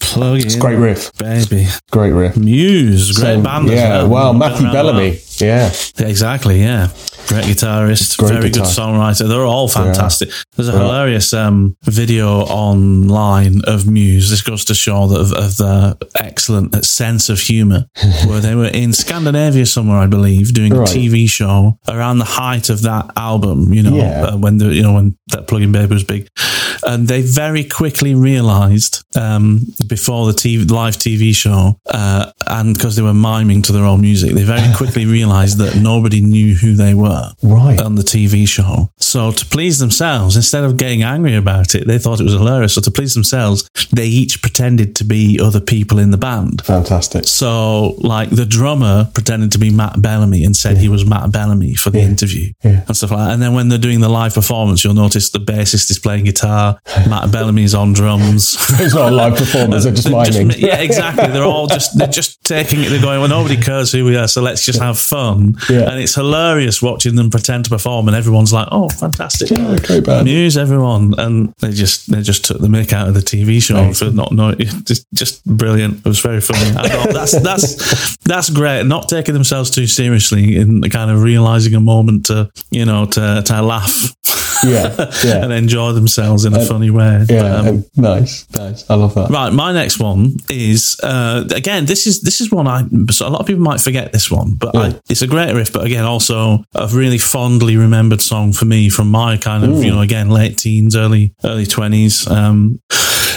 Plug in, Great riff. baby. Great riff. Muse, great So, band. as yeah. well. Matthew Bellamy. Yeah. Exactly. Yeah. Great guitarist, Great very guitar. good songwriter. They're all fantastic. There's a Yeah. hilarious um, video online of Muse. This goes to show that of, of the excellent sense of humour, where they were in Scandinavia somewhere, I believe, doing Right. a TV show around the height of that album. You know, Yeah. uh, when the you know when that plug-in baby was big, and they very quickly realised um, before the TV, live TV show, uh, and because they were miming to their own music, they very quickly realised that nobody knew who they were Right. on the TV show. So to please themselves, instead of getting angry about it, they thought it was hilarious. So to please themselves, they each pretended to be other people in the band. Fantastic. So, like the drummer pretended to be Matt Bellamy and said he was Matt Bellamy for the interview Yeah. and stuff like that. And then when they're doing the live performance, you'll notice the bassist is playing guitar, Matt Bellamy's on drums. It's not a live performance, they're just They're just- yeah, exactly. They're all just they're just taking it. They're going, well, nobody cares who we are, so let's just have fun. Yeah. And it's hilarious watching them pretend to perform, and everyone's like, oh, fantastic. Yeah, great band. Everyone, and they just they just took the mick out of the TV show Right. for not knowing. Just just brilliant. It was very funny. I thought that's that's that's great. Not taking themselves too seriously and kind of realizing a moment to you know to to laugh Yeah, yeah. and enjoy themselves in a funny way. Yeah, But, um, nice, nice. I love that. Right, my next one is uh, again. This is this is one I so a lot of people might forget this one, but I, it's a great riff. But again, also a really fondly remembered song for me from my kind of you know again late teens, early early twenties. Um,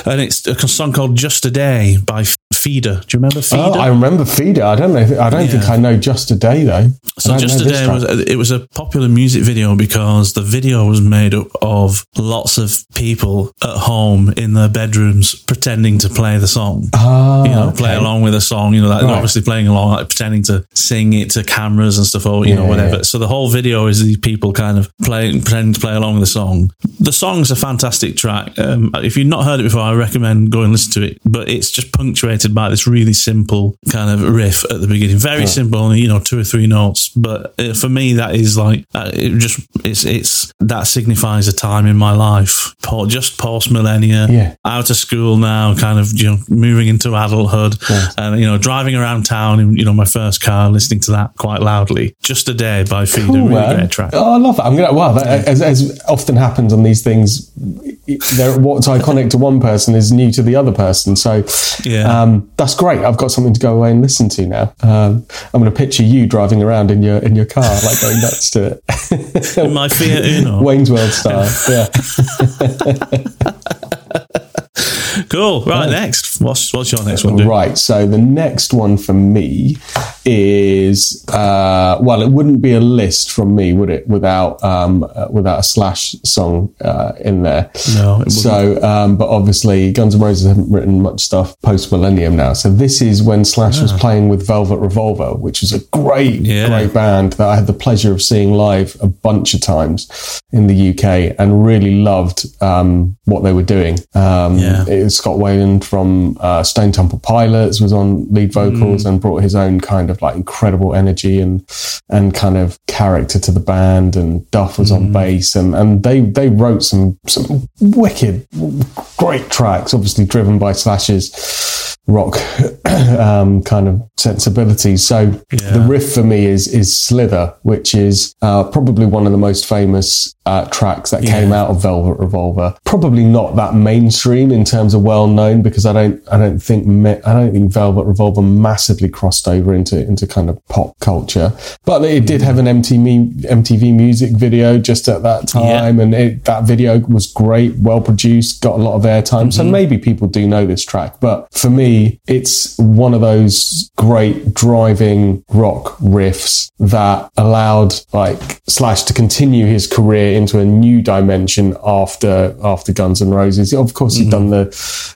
and it's a song called "Just a Day" by Feeder. Do you remember Feeder? Oh, I remember Feeder. I don't know. If, I don't think I know Just a Day though. So just a day was it was a popular music video because the video was made up of lots of people at home in their bedrooms pretending to play the song. Ah, you know, play along with a song, you know, like Right. obviously playing along, like pretending to sing it to cameras and stuff, or, you know, whatever. yeah. So the whole video is these people kind of playing, pretending to play along with the song. The song's a fantastic track. Um, if you've not heard it before, I recommend go and listen to it, but it's just punctuated by this really simple kind of riff at the beginning. Very simple, only, you know, two or three notes. But uh, for me, that is like, uh, it just, it's, it's, that signifies a time in my life, just post millennia Yeah. out of school now, kind of you know moving into adulthood, and you know driving around town in you know my first car, listening to that quite loudly. Just a day by Feeder, Cool, really great track. Oh, I love that. I'm gonna. Wow, that, as, as often happens on these things, they're- what's iconic to one person is new to the other person. So, Yeah. um, that's great. I've got something to go away and listen to now. Um, I'm going to picture you driving around in your in your car, like going nuts to it. My Fiat Uno. Wayne's World style. Yeah. Cool. Right, next. What's what's your next one? Dude? Right. So the next one for me is uh, well, it wouldn't be a list from me, would it? Without um, uh, without a Slash song uh, in there. No, it wouldn't. So, um, but obviously, Guns N' Roses haven't written much stuff post millennium now. So this is when Slash was playing with Velvet Revolver, which was a great, Yeah. great band that I had the pleasure of seeing live a bunch of times in the UK, and really loved um, what they were doing. Um, Yeah. it was Scott Weiland from uh, Stone Temple Pilots was on lead vocals and brought his own kind of like incredible energy and and kind of character to the band. And Duff was on bass, and and they they wrote some some wicked, great tracks. Obviously driven by Slash's rock um, kind of sensibilities. So the riff for me is is Slither, which is uh, probably one of the most famous uh, tracks that came out of Velvet Revolver. Probably not that mainstream in terms of well known because I don't I don't think I don't think Velvet Revolver massively crossed over into into kind of pop culture, but it did have an MTV MTV music video just at that time, and it, that video was great, well produced, got a lot of airtime. So mm-hmm. maybe people do know this track, but for me, it's one of those great driving rock riffs that allowed like Slash to continue his career into a new dimension after after Guns N' Roses. Of course, he'd mm-hmm. done the,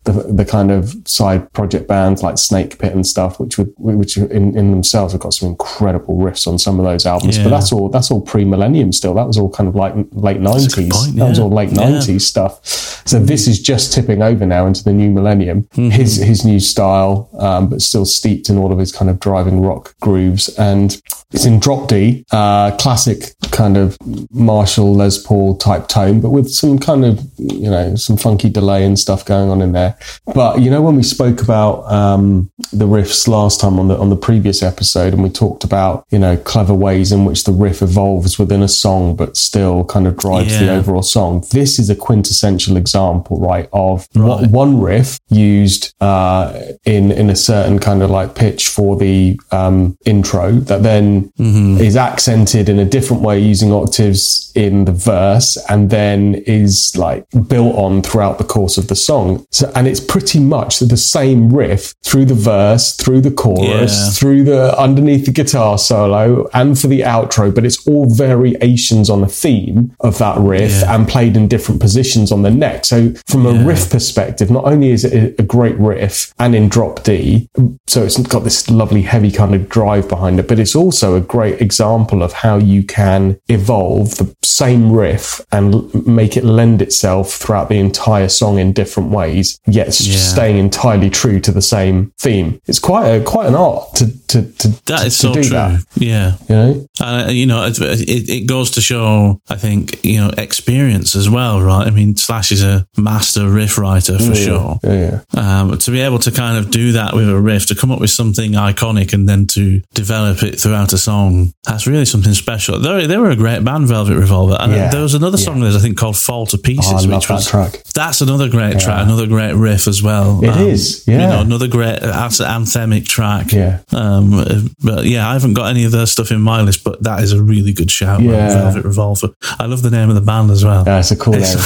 the the kind of side project bands like Snake Pit and stuff, which would which in, in themselves have got some incredible riffs on some of those albums. But that's all that's all pre millennium still. That was all kind of like late nineties. point, That was all late Yeah. nineties stuff. So this is just tipping over now into the new millennium. Mm-hmm. His his new style, um, but still steeped in all of his kind of driving rock grooves. And it's in drop D, uh, classic kind of Marshall Les Paul type tone, but with some kind of you know some funky delay and stuff going on in there. But you know when we spoke about um, the riffs last time on the on the previous episode, and we talked about you know clever ways in which the riff evolves within a song, but still kind of drives the overall song. This is a quintessential example, right, of Right. what one riff used uh, in in a certain kind of like pitch for the um, intro that then Mm-hmm. is accented in a different way using octaves in the verse and then is like built on throughout the course of the song. So, and it's pretty much the same riff through the verse, through the chorus, Yeah. through the underneath the guitar solo and for the outro, but it's all variations on the theme of that riff Yeah. and played in different positions on the neck. So from a riff perspective, not only is it a great riff and in drop D, so it's got this lovely heavy kind of drive behind it, but it's also a great example of how you can evolve the same riff and make it lend itself throughout the entire song in different ways, yet Yeah. staying entirely true to the same theme. It's quite a quite an art to to to, That to, is to so do true. that. Yeah. You know, Uh, you know, it, it, it goes to show, I think, you know, experience as well, right? I mean, Slash is a master riff writer for sure. yeah, yeah. Um, to be able to kind of do that with a riff, to come up with something iconic and then to develop it throughout a song, that's really something special. They, they were a great band, Velvet Revolver. And Yeah. there was another song there's, I think, called Fall to Pieces, Oh, which that was track. that's another great track, another great riff as well. It It is, is, You yeah. know, another great anthemic track. Yeah. Um, but yeah, I haven't got any of their stuff in my list, but that is a really good shout. Yeah. Velvet Revolver. I love the name of the band as well. Yeah, it's a cool name.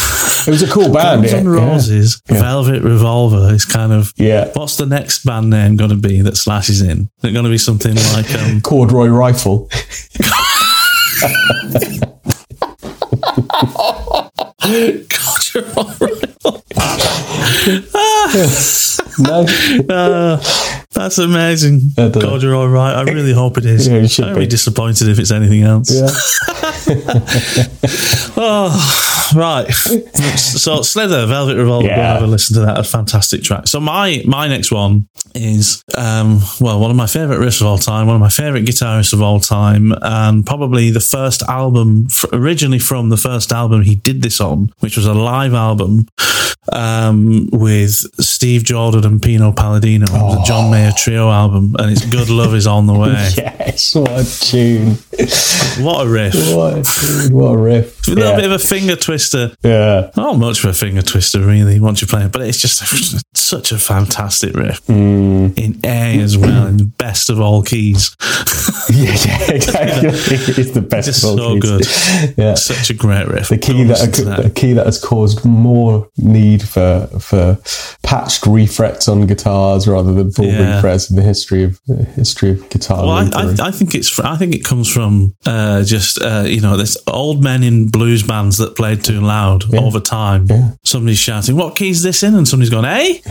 It was a cool band. Guns N' yeah. Roses, Yeah. Velvet Revolver is kind of. Yeah. What's the next band name going to be that slashes in? Is it going to be something like um, Corduroy Rifle. God, you're all right. No, Uh, that's amazing. God, you're all right. I really hope it is. Yeah, I'd be. be disappointed if it's anything else. yeah. Oh, right. So Slither, Velvet Revolver, go Yeah. have a listen to that. A fantastic track. So my my next one is um, well, one of my favorite riffs of all time, one of my favorite guitarists of all time, and probably the first album f- originally from the first album he did this on, which was a live album um, with Steve Jordan and Pino Palladino. Was a John Mayer trio album, and it's Good Love Is on the Way. Yes, what a tune. What a riff! What a tune. What a riff. A little yeah. bit of a finger twister. yeah. Not much of a finger twister, really, once you play it, but it's just such a fantastic riff Mm. In A as well, in the best of all keys. Yeah, yeah, exactly. it's the best Just of all so keys. good. Yeah. Such a great riff. The key that, to the key that has caused more need for for patched refrets on guitars rather than full Yeah. refrets in the history of the history of guitar. Well, I. I, I think it's. I think it comes from uh, just uh, you know, there's old men in blues bands that played too loud over time. Yeah. Somebody's shouting, "What key's this in?" and somebody's going, "Hey,"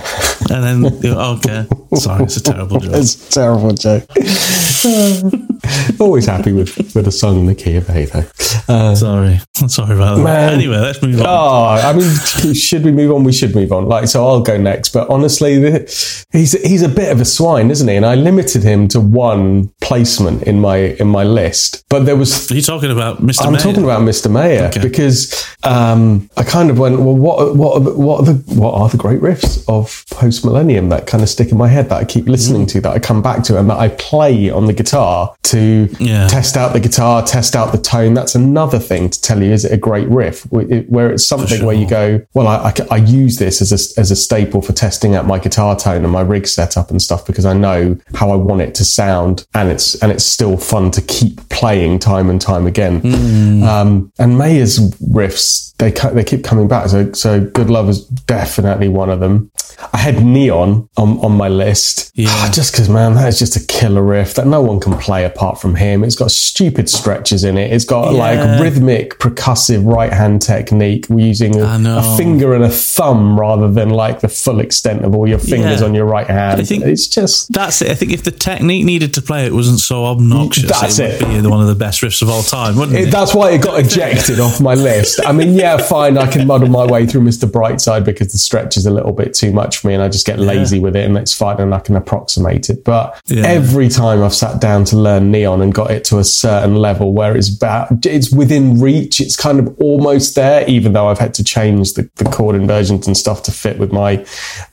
and then okay, sorry, it's a terrible joke. It's a terrible joke. Always happy with, with a song in the key of A, though. Uh, Sorry, sorry about that. Man. Anyway, let's move on. Oh, I mean, should we move on? We should move on. Like, so I'll go next. But honestly, the, he's he's a bit of a swine, isn't he? And I limited him to one placement in my in my list. But there was Are you talking about Mr. I'm Mayer? talking about Mr. Mayer Okay. because um, I kind of went, well, what what are the, what are the what are the great riffs of post millennium that kind of stick in my head that I keep listening to, that I come back to, and that I play on the guitar to Yeah. test out the guitar, test out the tone. That's another thing to tell you: is it a great riff? Where it's something where you go, well, I use this as a as a staple for testing out my guitar tone and my rig setup and stuff because I know how I want it to sound, and it's and it's still fun to keep playing time and time again. Um, and Mayer's riffs, they they keep coming back. So so Good Love is definitely one of them. I had Neon on, on my list. Yeah. Ah, just because man, that is just a killer riff that no one can play apart from him. It's got stupid stretches in it. It's got Yeah. like rhythmic, percussive right hand technique using a, a finger and a thumb rather than like the full extent of all your fingers Yeah. on your right hand. I think- it's just That's it. I think if the technique needed to play it wasn't so obnoxious, That's it would it. be one of the best riffs of all time, wouldn't it? It, that's why it got ejected off my list. I mean, yeah, yeah, fine. I can muddle my way through Mr. Brightside because the stretch is a little bit too much for me, and I just get lazy with it, and it's fine, and I can approximate it. But Yeah. every time I've sat down to learn Neon and got it to a certain level where it's about, it's within reach. It's kind of almost there, even though I've had to change the, the chord inversions and stuff to fit with my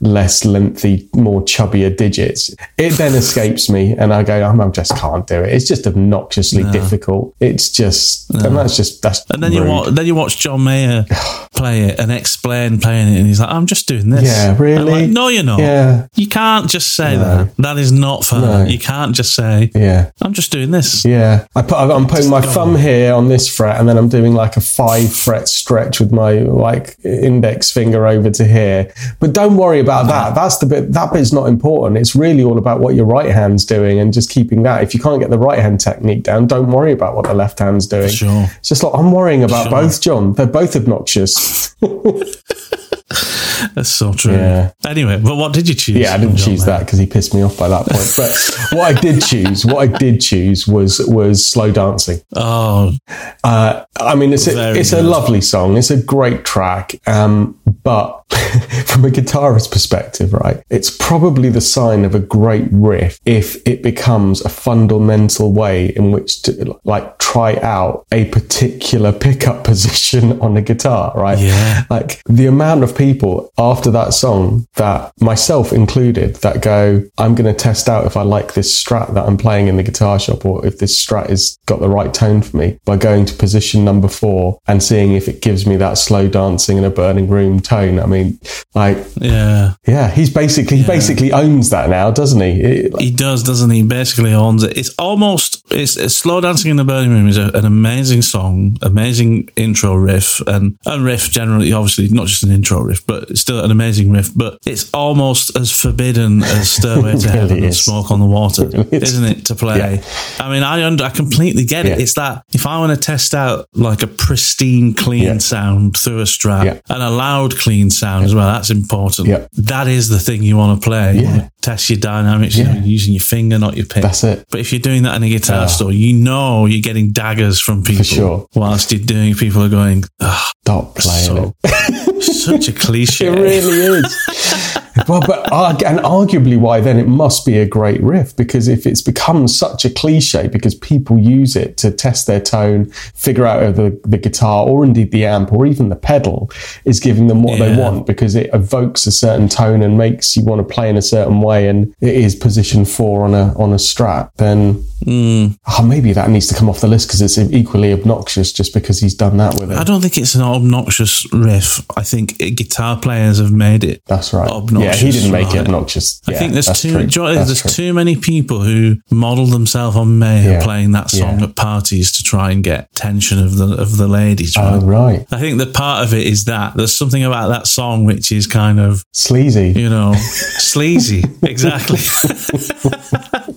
less lengthy, more chubbier digits. It then escapes me, and I go, oh, I just can't do it. It's just obnoxiously difficult. It's just, and that's just that's. And then you rude. wa- then you watch John Mayer play it and explain playing it, and he's like, "I'm just doing this." Yeah, really? like, no, you're not. Yeah. You can't just say that. That is not fair. No. You can't just say, Yeah. "I'm just doing this." Yeah, I put, I'm putting my thumb here on this fret, and then I'm doing like a five fret stretch with my like index finger over to here. But don't worry about that. That's the bit. That bit's not important. It's really all about what your right hand's doing, and just keeping that. If you can't get the right hand technique down, don't worry about what the left hand's doing. Sure. It's just like I'm worrying about Sure. both, John. They're both obnoxious. That's so true. Yeah. Anyway, but what did you choose? Yeah, I didn't choose that because he pissed me off by that point. But what I did choose, what I did choose was was slow dancing. Oh, Uh, I mean, it's a, it's a lovely song. It's a great track. Um, but from a guitarist perspective, right, it's probably the sign of a great riff if it becomes a fundamental way in which to like try out a particular pickup position on the guitar, right? Yeah. Like the amount of people after that song that myself included that go, I'm going to test out if I like this strat that I'm playing in the guitar shop or if this strat has got the right tone for me by going to position number four and seeing if it gives me that slow dancing in a burning room tone. I mean, like, yeah. yeah, he's basically, he basically owns that now, doesn't he? It- He does, doesn't he? Basically owns it. It's almost it's, it's slow dancing in the burning room is a, an amazing song, amazing intro riff, and a riff generally, obviously not just an intro riff, but still an amazing riff. But it's almost as forbidden as Stairway to really Heaven and is. Smoke on the Water, is. isn't it? To play. I mean, I under, I completely get it. Yeah. It's that if I want to test out like a pristine, clean Yeah. sound through a strat Yeah. and a loud, clean sound as well, that's important. Yeah. That is the thing you want to play. You Yeah. test your dynamics. You Yeah. know, using your finger, not your pick. That's it. But if you're doing that in a guitar store, you know you're getting daggers from people. sure. Whilst you're doing, people are going, ah, Stop playing so, it. such a cliche. It really is. well, but and arguably why then it must be a great riff because if it's become such a cliche because people use it to test their tone, figure out if the, the guitar or indeed the amp or even the pedal is giving them what they want because it evokes a certain tone and makes you want to play in a certain way and it is position four on a on a strat, then oh, maybe that needs to come off the list because it's equally obnoxious just because he's done that with it. I don't think it's an obnoxious riff. I think it- guitar players have made it. That's right. obnoxious, yeah, he didn't make right. it obnoxious. I Yeah, think there's too true. you know what it is? That's there's true. too many people who model themselves on Mayer Yeah. playing that song Yeah. at parties to try and get attention of the of the ladies. Oh, right? Oh, right. I think the part of it is that there's something about that song which is kind of Sleazy. you know sleazy. Exactly.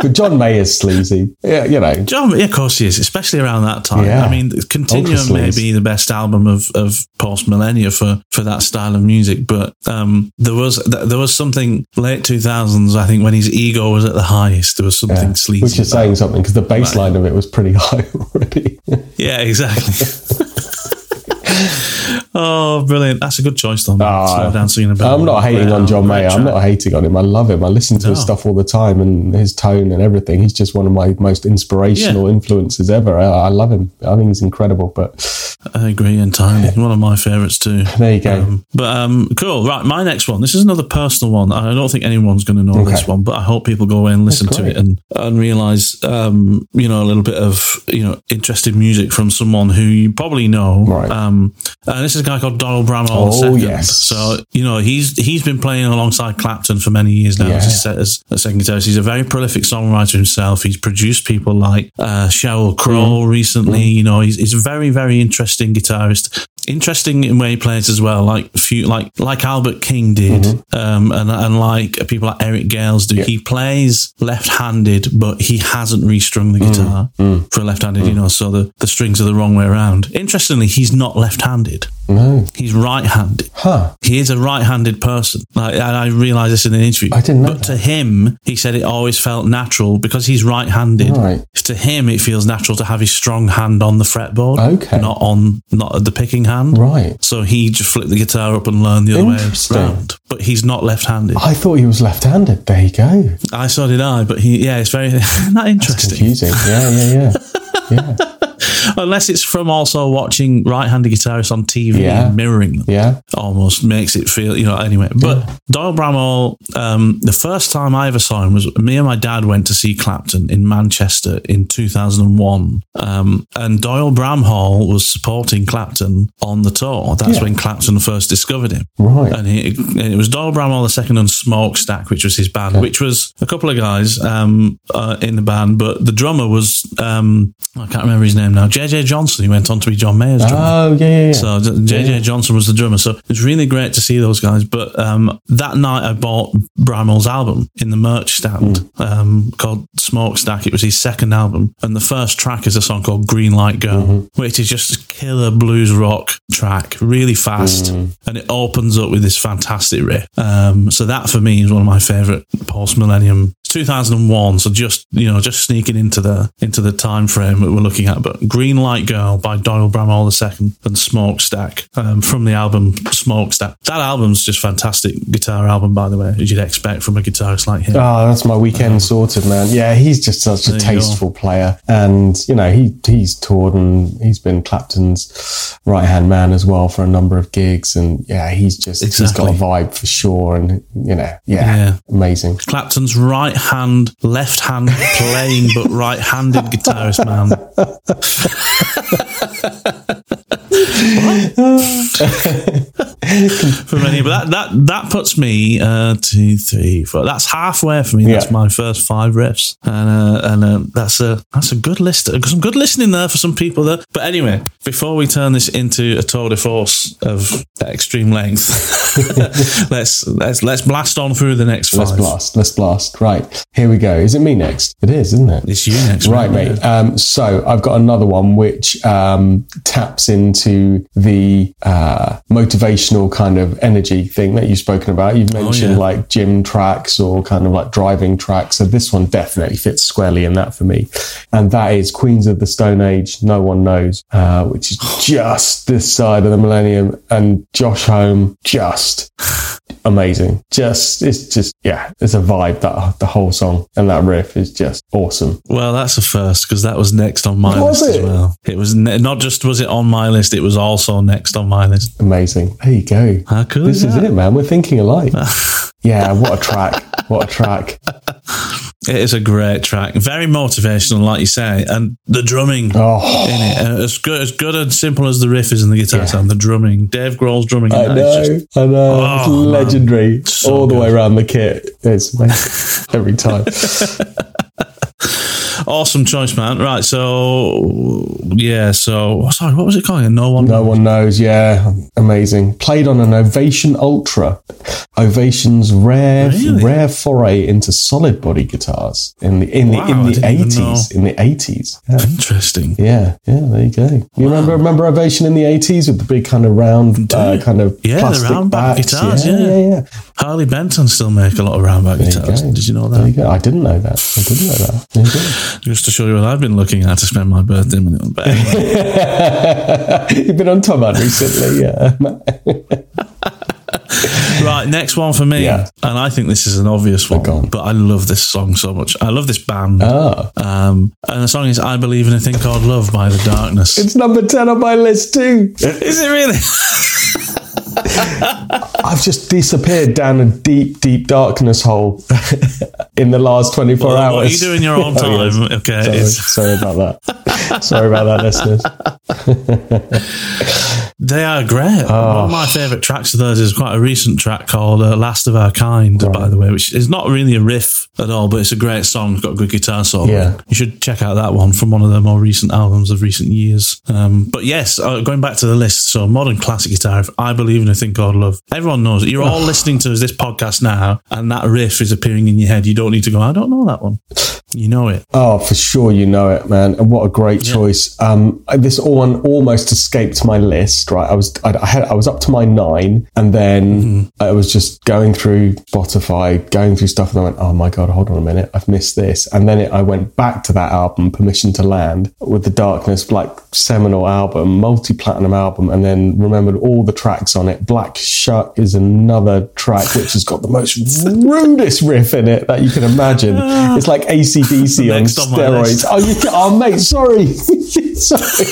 but John May is sleazy. Yeah, you know. John, yeah, of course he is, especially around that time. Yeah. I mean, Continuum may be the best album of, of post millennia for, for that style of music, but um, there was there was something late two thousands. I think when his ego was at the highest, there was something Yeah, sleazy. which is saying something because the bass line of it was pretty high already. Yeah, exactly. oh, brilliant! That's a good choice, Tom. Ah, Slow dancing in a bit. I'm not hating on John Mayer. I'm not hating on him. I love him. I listen to his stuff all the time and his tone and everything. He's just one of my most inspirational influences ever. I, I love him. I think he's incredible. But I agree entirely. One of my favourites too. there you go. Um, but um, cool. Right, my next one. This is another personal one. I don't think anyone's going to know this one, but I hope people go away and listen to it and and realize, um, you know, a little bit of you know interesting music from someone who you probably know. Right. Um, and this is a guy called Doyle Bramhall. Oh, yes. So you know he's he's been playing alongside Clapton for many years now as, a, as a second guitarist. He's a very prolific songwriter himself. He's produced people like uh, Sheryl Crow Mm. recently. You know, he's, he's a very very interesting guitarist. Interesting in where he plays as well, like few like like Albert King did, um, and and like people like Eric Gales do. Mm-hmm. Yeah. He plays left-handed, but he hasn't restrung the Mm. guitar for left-handed. You know, so the the strings are the wrong way around. Interestingly, he's not left-handed. No. He's right-handed. Huh. He is a right-handed person. Like, and I realised this in an interview. I didn't know But to him, he said it always felt natural because he's right-handed. Right. To him, it feels natural to have his strong hand on the fretboard, Okay. not on not the picking hand. Right. So he just flipped the guitar up and learned the other way around. But he's not left-handed. I thought he was left-handed. There you go. I so did I, but he yeah, it's very not interesting. Confusing. Yeah, yeah, yeah. Yeah. Unless it's from also watching right-handed guitarists on TV Yeah. and mirroring them. Yeah. almost makes it feel, you know, anyway. But Doyle Bramhall, um, the first time I ever saw him was me and my dad went to see Clapton in Manchester in 2001. Um, and Doyle Bramhall was supporting Clapton on the tour. That's Yeah. when Clapton first discovered him. Right. And, he, and it was Doyle Bramhall II and Smokestack, which was his band, which was a couple of guys um, uh, in the band, but the drummer was, um, I can't remember his name now, JJ Johnson. He went on to be John Mayer's drummer. Oh, yeah, yeah, yeah. So JJ Johnson was the drummer. So it's really great to see those guys. But um, that night I bought Bramhall's album in the merch stand um, called Smokestack. It was his second album. And the first track is a song called Green Light Girl, which is just a killer blues rock track, really fast. And it opens up with this fantastic riff. Um, so that for me is one of my favorite post millennium 2001 so just you know just sneaking into the into the time frame that we're looking at but green light girl by doyle bramhall ii and smokestack um, from the album smokestack that album's just fantastic guitar album by the way as you'd expect from a guitarist like him Oh, that's my weekend sorted, man. Yeah, he's just such a There you go. tasteful player, and you know he he's toured and he's been Clapton's right hand man as well for a number of gigs, and yeah, he's just he's got a vibe for sure, and you know, yeah, Yeah. amazing. clapton's right hand left hand playing but right handed guitarist man for many, but that that that puts me uh, two, three, four. That's halfway for me. That's Yeah. my first five riffs, and uh, and uh, that's a that's a good list. Some good listening there for some people. There, but anyway, before we turn this into a tour de force of extreme length, let's let's let's blast on through the next 5 Let's blast. Let's blast. Right here we go. Is it me next? It is, isn't it? It's you next, Right, mate. Um, so I've got another one which um, taps into the uh, motivational kind of energy thing that you've spoken about. You've mentioned yeah. like gym tracks or kind of like driving tracks. So this one definitely fits squarely in that for me. And that is Queens of the Stone Age, No One Knows, uh, which is just this side of the millennium. And Josh Homme, just amazing. Just, it's just, yeah, it's a vibe that the whole song and that riff is just awesome. Well, that's a first because that was next on my Was list it? as well. It was ne- not just was it on my list; it was also next on my list. Amazing. There you go. How cool This is is it, man. We're thinking alike. yeah, what a track. What a track. It is a great track, very motivational, like you say, and the drumming Oh, in it, and as good as good and simple as the riff is in the guitar Yeah. sound, the drumming, Dave Grohl's drumming, I know. just I know. Oh, man. legendary. So All the way around the kit. It's amazing. Every time. awesome choice, man. Right, so yeah, so sorry, what was it called? No one. No one knows. Yeah, amazing. Played on an Ovation Ultra. Ovation's rare, Really? rare foray into solid body guitars in the in Wow, the in the eighties. In the eighties. Yeah. Interesting. Yeah, yeah, there you go. You remember remember Ovation in the eighties with the big kind of round, uh, kind of Yeah, the plastic round back guitars, Yeah, yeah. yeah, yeah. Harley Benton still make a lot of roundback There you guitars. go. Did you know There you that? I didn't know that. I didn't know that. You. Just to show you what I've been looking at to spend my birthday money on. You've been on Thomann recently, yeah. Right, next one for me. Yeah. And I think this is an obvious one, on. but I love this song so much. I love this band. Ah, Um, and the song is I Believe in a Thing Called Love by The Darkness. it's number ten on my list too. is it really? I've just disappeared down a deep, deep darkness hole in the last twenty four Well, hours. what you do in your own time, Oh, yes. okay, Sorry, sorry about that. sorry about that, listeners. They are great. Oh. One of my favourite tracks of theirs is quite a recent track called uh, Last of Our Kind, by the way, which is not really a riff at all, but it's a great song. It's got a good guitar solo. Yeah. You should check out that one from one of their more recent albums of recent years. Um, but yes, uh, going back to the list, so modern classic guitar, I believe in a thing called love. Everyone knows it. You're all listening to this podcast now, and that riff is appearing in your head. You don't need to go, I don't know that one. You know it. Oh, for sure, you know it, man. And what a great choice. Um, this one almost escaped my list. Right, I was I, I had I was up to my nine, and then Mm-hmm. I was just going through Spotify, going through stuff, and I went, "Oh my god, hold on a minute, I've missed this." And then it, I went back to that album, Permission to Land, with the Darkness, like seminal album, multi platinum album, and then remembered all the tracks on it. Black Shuck is another track which has got the most rudest riff in it that you can imagine. It's like ACDC on Next on steroids. Oh, you, oh, mate, sorry. sorry.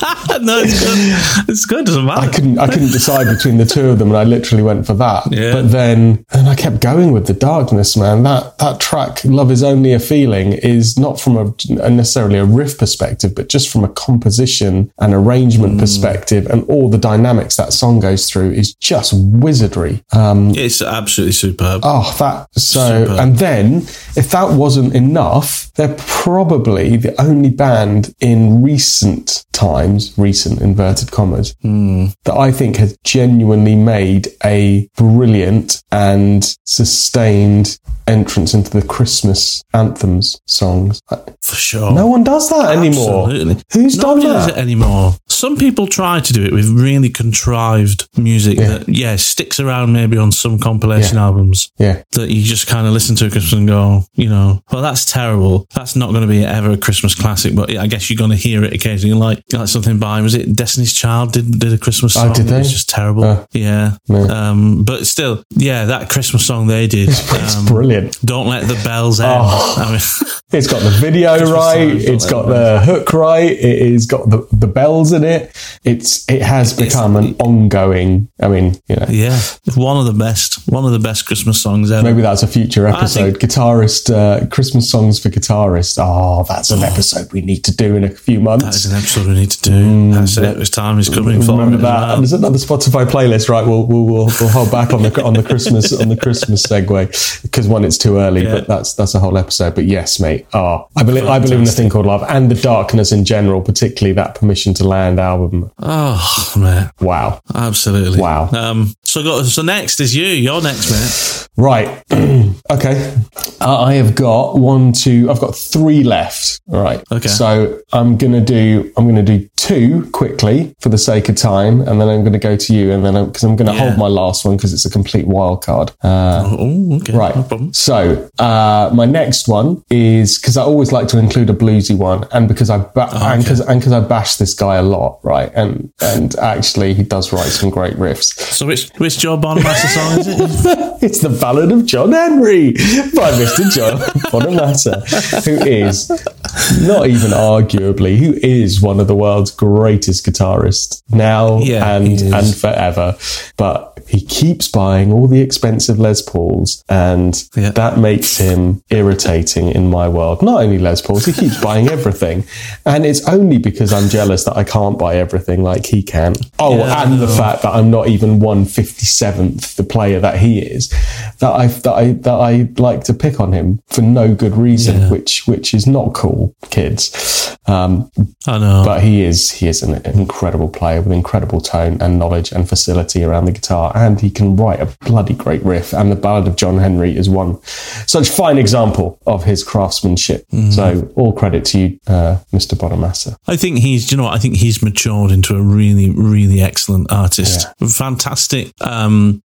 no, it's good. It's good. Doesn't matter. I couldn't I couldn't decide between the two of them and I literally went for that. Yeah. But then and I kept going with the darkness, man. That that track, Love is Only a Feeling, is not from a, a necessarily a riff perspective, but just from a composition and arrangement Mm. perspective and all the dynamics that song goes through is just wizardry. Um it's absolutely superb. Oh, that so. Superb. And then, if that wasn't enough, they're probably the only band in recent times, recent inverted commas, hmm. that I think has genuinely made a brilliant and sustained entrance into the Christmas anthems songs. for sure. No one does that anymore. Absolutely. Who's Nobody done does that? it anymore. Some people try to do it with really contrived music that, yeah, sticks around maybe on some compilation Yeah. albums Yeah. that you just kind of listen to Christmas and go, you know, well, that's terrible. That's not going to be ever a Christmas classic, but I guess you're going to hear it occasionally. Like, like something by, was it Destiny's Child did, did a Christmas song? Oh, did It was they? just terrible. Oh. yeah. Yeah. Um, but still, yeah, that Christmas song they did. It's um, brilliant. Don't let the bells end. Oh. I mean, It's got the video right. don't got the hook right. It has got the, the bells in it. It's it has become an ongoing. I mean, you know, Yeah, one of the best, one of the best Christmas songs ever. maybe that's a future episode. think- Guitarist uh, Christmas songs for guitarists. Oh, that's an episode we need to do in a few months. That is an episode we need to do. That's it. It's time is coming Remember that? well. There's another Spotify playlist, right? We'll we'll we'll, we'll hold back on the on the Christmas on the Christmas segue because one, it's too early. Yeah. But that's that's a whole episode. But yes, mate. Oh, I believe I believe in the thing called love and the darkness in general, particularly that Permission to Land album. Oh man, Wow. absolutely. Wow. Um. So go. So next is you. You're next, mate. Right. okay. Uh, I have got one, two. I've got three left. All right. Okay. So I'm gonna do. I'm gonna do two quickly for the sake of time, and then I'm gonna go to you, and then because I'm, gonna Yeah. hold my last one because it's a complete wild card. Uh, Oh, okay. Right. No So uh, my next one is because I always like to include a bluesy one, and because I ba- Oh, and because and because I bash this guy a lot, right? And and actually he does write some great riffs. So which which Joe Bonamassa song is it? it's the Ballad of John Henry by Mr. John Bonamassa, who is not even arguably, who is one of the world's greatest guitarists now Yeah, and and forever. But he keeps buying all the expensive Les Pauls, and Yeah. that makes him irritating in my world. Not only Les Pauls, he keeps buying everything, and it's only because I'm jealous that I can't buy everything like he can. Oh, Yeah, and the fact that I'm not even one fifty seventh the player that he is, that I that I that I like to pick on him for no good reason, Yeah. which which is not cool, kids. Um, I know. but he is he is an incredible player with incredible tone and knowledge and facility around the guitar, and he can write a bloody great riff. And the Ballad of John Henry is one such fine example of his craftsmanship. Mm-hmm. So all credit to you, uh, Mr. Bonamassa. I think he's, you know, what? I think he's matured into a really, really excellent artist. Fantastic. Um,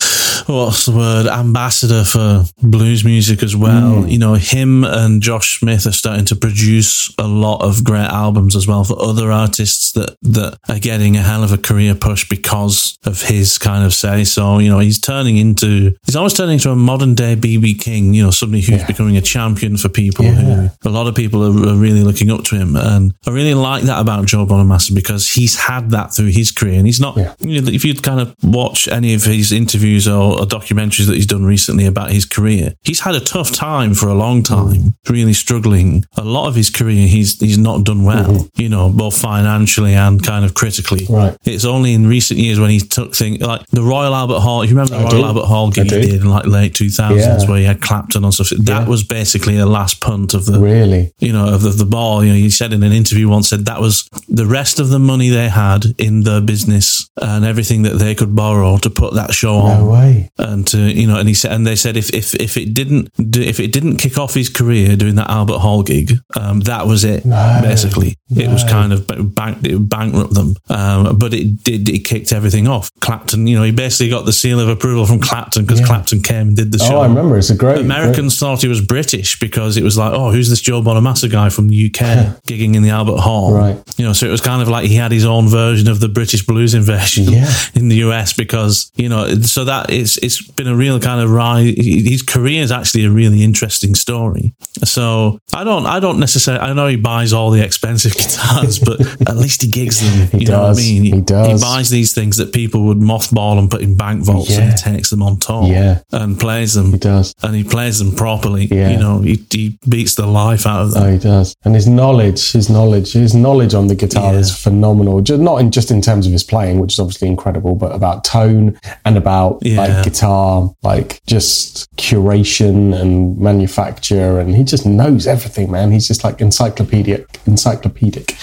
what's the word? Ambassador for blues music as well. Mm. You know, him and Josh Smith are starting to produce a lot of great albums as well for other artists that that are getting a hell of a career push because of his kind of say so. You know, he's turning into he's almost turning into a modern day BB King. You know, somebody who's becoming a champion for people who a lot of people are, are really looking up to him, and I really like that about Joe Bonamassa because he's had that through his career, and he's not. Yeah. You know, if you kind of watch any of his interviews or, or documentaries that he's done recently about his career, he's had a tough time for a long time, really struggling. A lot of his career, he's he's not done well. Mm-hmm. You know, both financially and kind of critically. Right. It's only in recent years when he took things like the Royal Albert Hall. You remember the Royal do. Albert Hall gig he did in like late two thousands, Yeah. where he had Clapton on stuff. That was basically a last punt of the Really? you know, of the, the ball. You know, he said in an interview once said that was the rest of the money they had in the business and everything that they could borrow to put that show on. No way. And to you know, and he said, and they said if if if it didn't if it didn't kick off his career doing that Albert Hall gig, um, that was it. No, basically, it was kind of bank it bankrupt them. Um, but it did it kicked everything off. Clapton, you know, he basically got the seal of approval from Clapton because Yeah. Clapton came and did the show. Oh, I remember. It's a great. Americans thought he was British because it was like, oh, who's this Joe Bonamassa guy from the UK gigging in the Albert Hall? Right. You know, so it was kind of like he had his own version of the British blues invasion Yeah. in the US because, you know, so that it's it's been a real kind of rise. His career is actually a really interesting story. So I don't I don't necessarily I know he buys all the expensive guitars, but at least he gigs them. He you know what I does. mean? He does. He buys these things that people would mothball and put in bank vaults and he takes them on tour Yeah. and plays them He does. and he plays them properly. Yeah. You know, he, he beats the life out of them. Oh, he does. And his knowledge, his knowledge, his knowledge on the guitar Yeah. is phenomenal. Just not in just in terms of his playing, which is obviously incredible, but about tone and about Yeah. like guitar, like just curation and manufacture, and he just knows everything, man. He's just like encyclopedic, encyclopedic.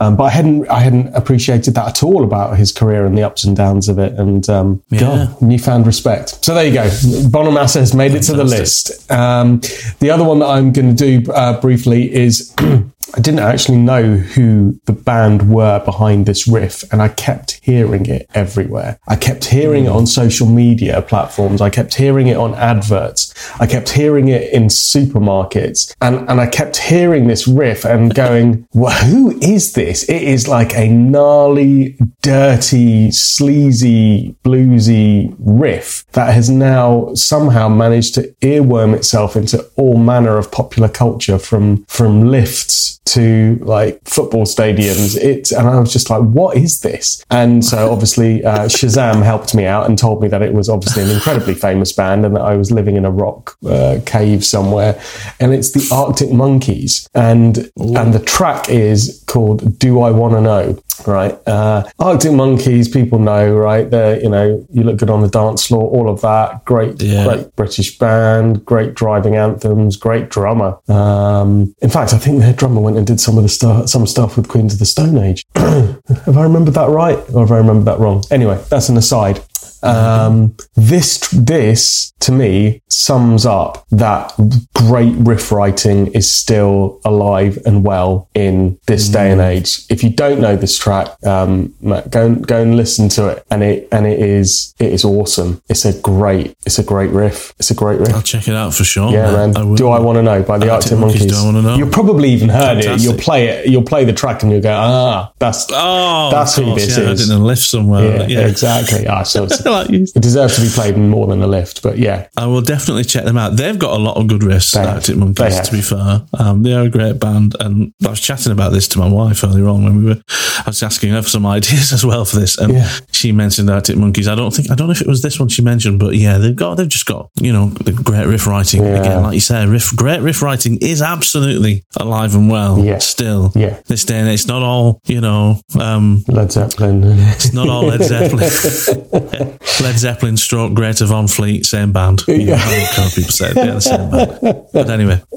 Um, but I hadn't, I hadn't appreciated that at all about his career and the ups and downs of it. And um, Yeah. God, newfound respect. So there you go. Bonamassa has made it to the list. Um, the other one that I'm going to do uh, briefly is I didn't actually know who the band were behind this riff, and I kept hearing it everywhere. I kept hearing it hmm. on social media platforms. I kept hearing it on adverts. I kept hearing it in supermarkets, and and I kept hearing this riff and going, well, "Who is this?" It is like a gnarly, dirty, sleazy, bluesy riff that has now somehow managed to earworm itself into all manner of popular culture from from lifts to like football stadiums. It's and I was just like, what is this? And so obviously uh, Shazam helped me out and told me that it was obviously an incredibly famous band and that I was living in a rock uh, cave somewhere. And it's the Arctic Monkeys, and and the track is called "Do I Want to Know." Right, uh, Arctic Monkeys, people know, right? They're you know, you look good on the dance floor, all of that. Great, Yeah. great British band, great driving anthems, great drummer. Um, in fact, I think their drummer went and did some of the stuff, some stuff with Queens of the Stone Age. have I remembered that right, or have I remembered that wrong? Anyway, that's an aside. Um, this this to me sums up that great riff writing is still alive and well in this day and age. If you don't know this track, um, Matt, go and go and listen to it, and it and it is it is awesome. It's a great it's a great riff. It's a great riff. I'll check it out for sure. Yeah, man. I. Do I want to know by the Arctic Arctic Monkeys, Monkeys? Do I Wanna Know? You'll probably even heard it. You'll play it. You'll play the track and you'll go, ah, that's Oh, That's who course, this yeah, I is. did in a lift somewhere. yeah, Yeah, exactly. Ah, so like it deserves to be played in more than a lift. But yeah, I will definitely check them out. They've got a lot of good riffs, They. Arctic They Monkeys, to be fair. Um, they are a great band. And I was chatting about this to my wife earlier on when we were, I was asking her for some ideas as well for this. And Yeah. she mentioned Arctic Monkeys. I don't think, I don't know if it was this one she mentioned, but yeah, they've got, they've just got, you know, the great riff writing. Yeah. Again, like you say, riff, great riff writing is absolutely alive and well Yeah. still. Yeah. This day and age, it's not all, you know, um, Led Zeppelin. it's not all Led Zeppelin. Led Zeppelin stroke Greta Van Fleet, same band. You know, I don't care what people say. They're the same band. But anyway,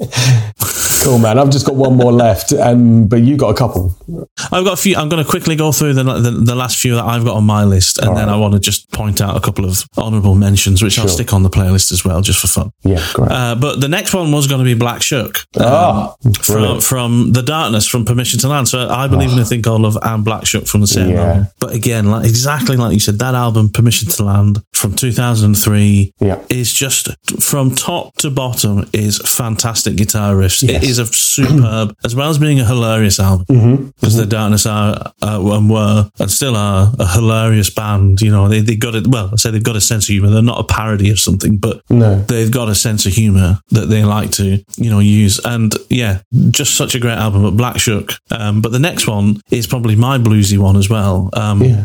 cool, man. I've just got one more left, and but you got a couple. I've got a few. I'm going to quickly go through the, the the last few that I've got on my list, and then I want to just point out a couple of honourable mentions, which I'll stick on the playlist as well, just for fun. Yeah, great. Uh, but the next one was going to be Black Shuck. Ah, from, from The Darkness, from Permission to Land. So I believe in a thing called Love and Black Shuck from the same Yeah. album. But again, like exactly like you said, that album, Permission to Land from 2003, Yeah. is just from top to bottom is fantastic guitar riffs. Yes. It is a superb, as well as being a hilarious album. Mm-hmm. Because The Darkness are, uh, and were, and still are a hilarious band. You know, they, they got it, well, I say they've got a sense of humor. They're not a parody of something, but No. they've got a sense of humor that they like to, you know, use. And yeah, just such a great album. But Black Shuck. Um, but the next one is probably my bluesy one as well. Um, Yeah.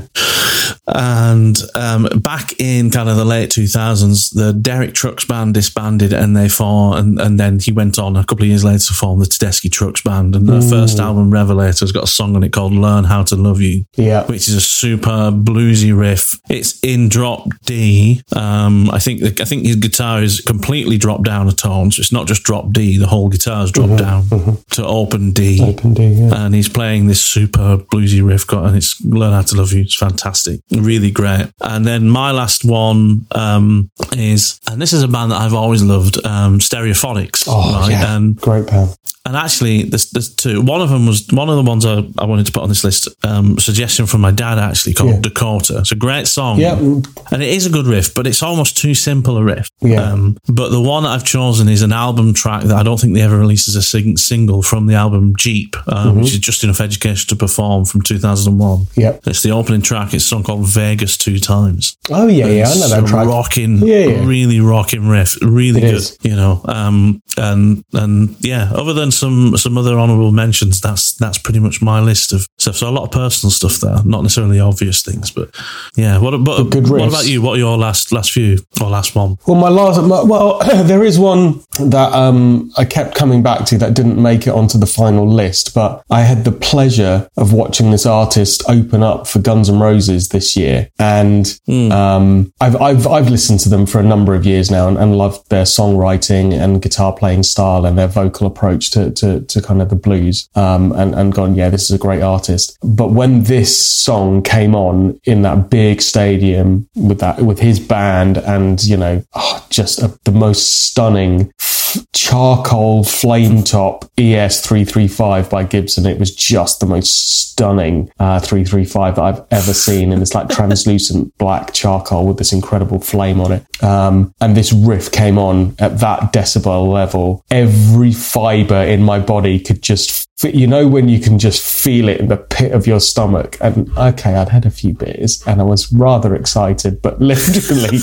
And um, back in kind of the late 2000s, the Derek Trucks band disbanded and they formed, and, and then he went on a couple of years later to form the Tedeschi Trucks band. And their first album, Revelator, has got a song on it called Learn How to Love You Yeah. which is a super bluesy riff. It's in drop D. Um, I think I think his guitar is completely dropped down a tone, so it's not just drop D. The whole guitar is dropped down to open D. Open D, yeah. And he's playing this super bluesy riff, got- and it's "Learn How to Love You." It's fantastic. Really great. And then my last one um, is, and this is a band that I've always loved, um, Stereophonics. Oh, right? yeah. And Great band. And actually, there's, there's two. One of them was one of the ones I, I wanted to put on this list. Um, suggestion from my dad actually called Yeah. Dakota. It's a great song. Yeah. and it is a good riff, but it's almost too simple a riff. Yeah. Um, but the one that I've chosen is an album track that I don't think they ever released as a sing- single from the album Jeep, um, which is just enough education to perform from 2001. Yep. It's the opening track. It's a song called Vegas Two Times. Oh yeah, yeah, I know that track. Rocking, Yeah, yeah. really rocking riff, really It good. is. You know, um, and and yeah. Other than some some other honourable mentions, that's that's pretty much my list of stuff. So a lot of personal stuff there, not necessarily obvious things, but yeah. What but, good what riffs. about you? What are your last last few or last one? Well, my last, my, well, there is one that um, I kept coming back to that didn't make it onto the final list, but I had the pleasure of watching this artist open up for Guns N' Roses this year, and um, I've, I've I've listened to them for a number of years now and, and loved their songwriting and guitar playing style and their vocal approach to to, to kind of the blues, um, and and gone, yeah, this is a great artist. But when this song came on in that big stadium with that with his band and you know oh, just a, the most stunning charcoal flame top ES 335 by Gibson. It was just the most stunning uh, 335 that I've ever seen. And it's like translucent black charcoal with this incredible flame on it. Um, and this riff came on at that decibel level. Every fiber in my body could just f- you know when you can just feel it in the pit of your stomach. And okay I'd had a few beers and I was rather excited but literally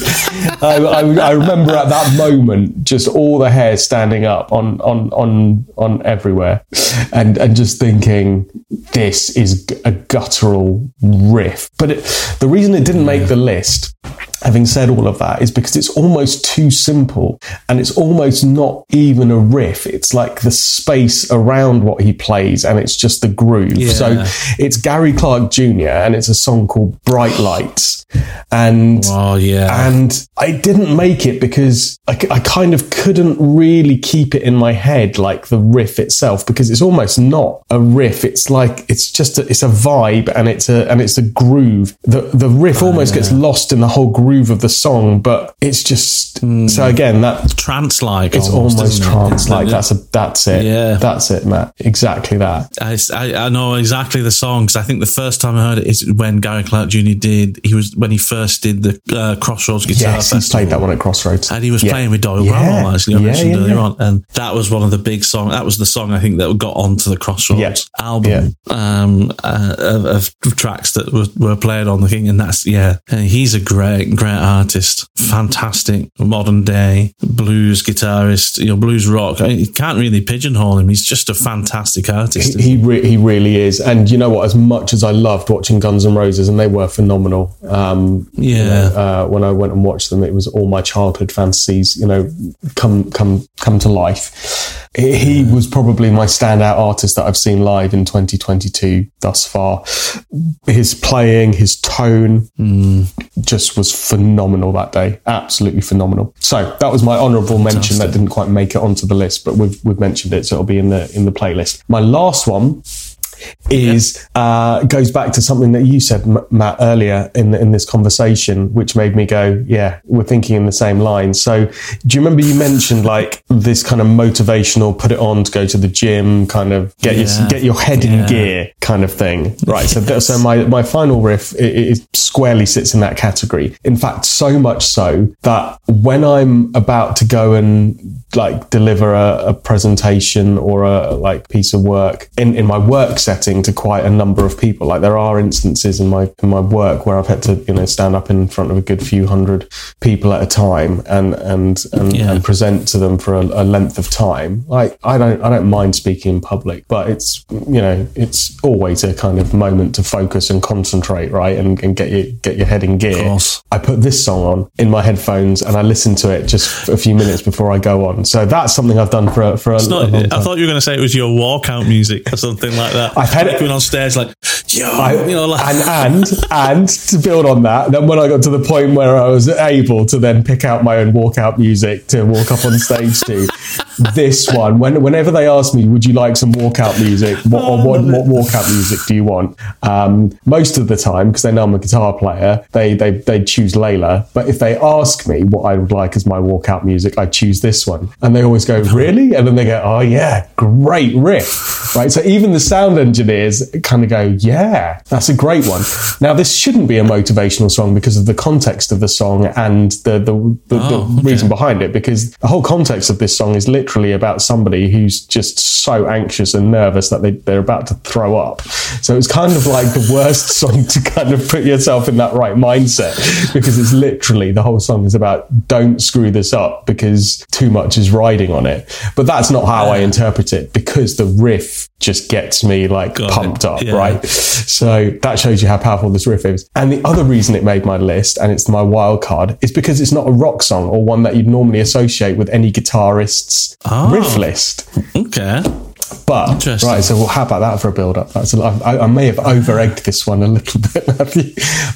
I, I, I remember at that moment just all the hair standing up on on on on everywhere and and just thinking this is a guttural riff. But it, the reason it didn't make the list having said all of that is because it's almost too simple and it's almost not even a riff it's like the space around what he plays and it's just the groove Yeah. so it's Gary Clark Jr. and it's a song called Bright Lights and Oh yeah, and I didn't make it because I, I kind of couldn't really keep it in my head like the riff itself because it's almost not a riff. It's like it's just a, it's a vibe and it's a and it's a groove. The the riff oh, almost gets lost in the whole groove of the song, but it's just so again that trance like. it's almost isn't trance like. That's a that's it. Yeah. that's it, Matt. Exactly that. I, I, I know exactly the song because I think the first time I heard it is when Gary Clark Jr. did. He was when he first did the uh, Crossroads Guitar Yes, he Festival. played that one at Crossroads. And he was Yeah. playing with Doyle Yeah. Bramhall, actually, I Yeah, mentioned yeah, earlier yeah. on. And that was one of the big songs. That was the song, I think, that got onto the Crossroads Yeah. album um, uh, of, of tracks that were, were played on the King. And that's, yeah, and he's a great, great artist. Fantastic modern day blues guitarist, you know, blues rock. I, you can't really pigeonhole him. He's just a fantastic artist. He re- he really is, and you know what? As much as I loved watching Guns N' Roses, and they were phenomenal. Um, you Yeah. know, uh, when I went and watched them, it was all my childhood fantasies, you know, come come come to life. He he was probably my standout artist that I've seen live in 2022 thus far. His playing, his tone, just was phenomenal that day. Absolutely phenomenal. So that was my honourable mention that didn't quite make it onto the list, but we've we've mentioned it, so it'll be in the in the playlist. My last one is uh, goes back to something that you said, Matt, earlier in in this conversation, which made me go, "Yeah, we're thinking in the same line." So, do you remember you mentioned like this kind of motivational, put it on to go to the gym, kind of get Yeah. your get your head in gear kind of thing, right? So, th- so my my final riff it, it squarely sits in that category. In fact, so much so that when I'm about to go and like deliver a, a presentation or a like piece of work in, in my work setting to quite a number of people. Like there are instances in my in my work where I've had to you know stand up in front of a good few hundred people at a time and and and, Yeah. and present to them for a, a length of time. Like I don't I don't mind speaking in public, but it's you know it's always a kind of moment to focus and concentrate, right, and, and get your get your head in gear. course. I put this song on in my headphones and I listen to it just a few minutes before I go on. So that's something I've done for a, for a, not, a long I thought you were going to say it was your walkout music or something like that. I've had it- going on stairs like yo, I, you know, like, and and and to build on that, then when I got to the point where I was able to then pick out my own walkout music to walk up on stage to, this one, when, whenever they ask me, would you like some walkout music? What, or what, what walkout music do you want? Um, most of the time, because they know I'm a guitar player, they, they, they choose Layla. But if they ask me what I would like as my walkout music, I choose this one. And they always go, really? And then they go, oh yeah, great riff. Right. So even the sound engineers kind of go, yeah, that's a great one. Now, this shouldn't be a motivational song because of the context of the song and the, the, the, Oh, the okay. reason behind it, because the whole context of this song is literally about somebody who's just so anxious and nervous that they, they're about to throw up. So it's kind of like the worst song to kind of put yourself in that right mindset because it's literally the whole song is about don't screw this up because too much is riding on it. But that's not how I interpret it because the riff just gets me like Got it. pumped up, Yeah. right? So that shows you how powerful this riff is. And the other reason it made my list, and it's my wild card, is because it's not a rock song or one that you'd normally associate with any guitarist's Oh. riff list. okay. But right, so well, how about that for a build-up? That's a, I, I may have over-egged this one a little bit,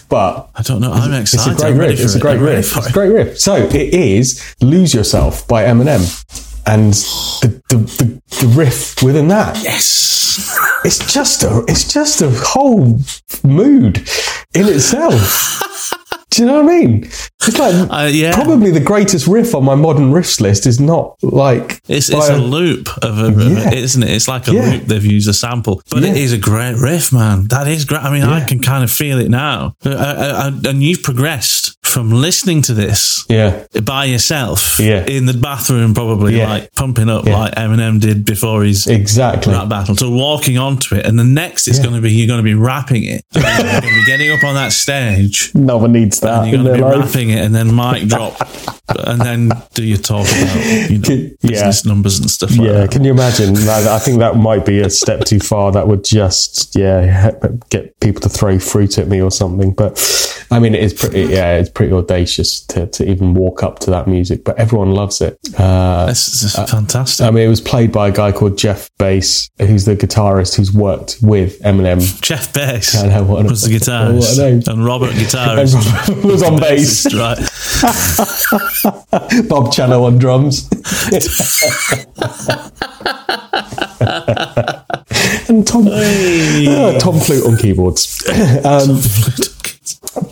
but I don't know. I'm excited. it's a great riff. It's a great riff. It's a great riff. So it is "Lose Yourself" by Eminem, and the the, the, the riff within that Yes. it's just a it's just a whole mood in itself. Do you know what I mean? It's like Uh, yeah. probably the greatest riff on my modern riffs list is not like It's, it's a loop of a, of a- Yeah. isn't it? It's like a Yeah. loop. They've used a sample, but it is a great riff, man. That is great. I mean, I can kind of feel it now. Uh, uh, uh, and you've progressed from listening to this yeah by yourself Yeah. in the bathroom, probably like pumping up like Eminem did before his exactly rap battle. So walking onto it, and the next is Yeah. going to be you're going to be rapping it. you're going to be getting up on that stage. no one needs that And you're going to be life. rapping it, and then mic drop, and then do your talk about you know business numbers and stuff like Yeah, that. can you imagine? I think that might be a step too far. That would just, yeah, get people to throw fruit at me or something. But I mean, it is pretty, yeah, it's pretty audacious to, to even walk up to that music, but everyone loves it. Uh, This is fantastic. I mean, it was played by a guy called Jeff Bass, who's the guitarist who's worked with Eminem. Jeff Bass I know, what a- was the what a name. and Robert And guitarist. Robert was on bass, right? Bob Cello on drums. and Tom, uh, Tom Flute on keyboards. um,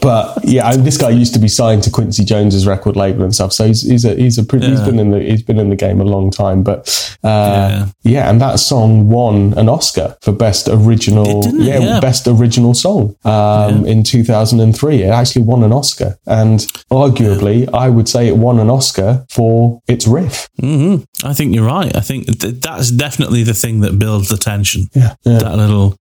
but yeah, I mean, this guy used to be signed to Quincy Jones's record label and stuff. So he's he's a he's a pretty, he's Yeah. been in the he's been in the game a long time. But uh, Yeah. yeah. and that song won an Oscar for best original. yeah, Yeah. best original song um, in 2003. It actually won an Oscar, and arguably, I would say it won an Oscar for its riff. hmm I think you're right. I think th- that's definitely the thing that builds the tension. Yeah, yeah. That little,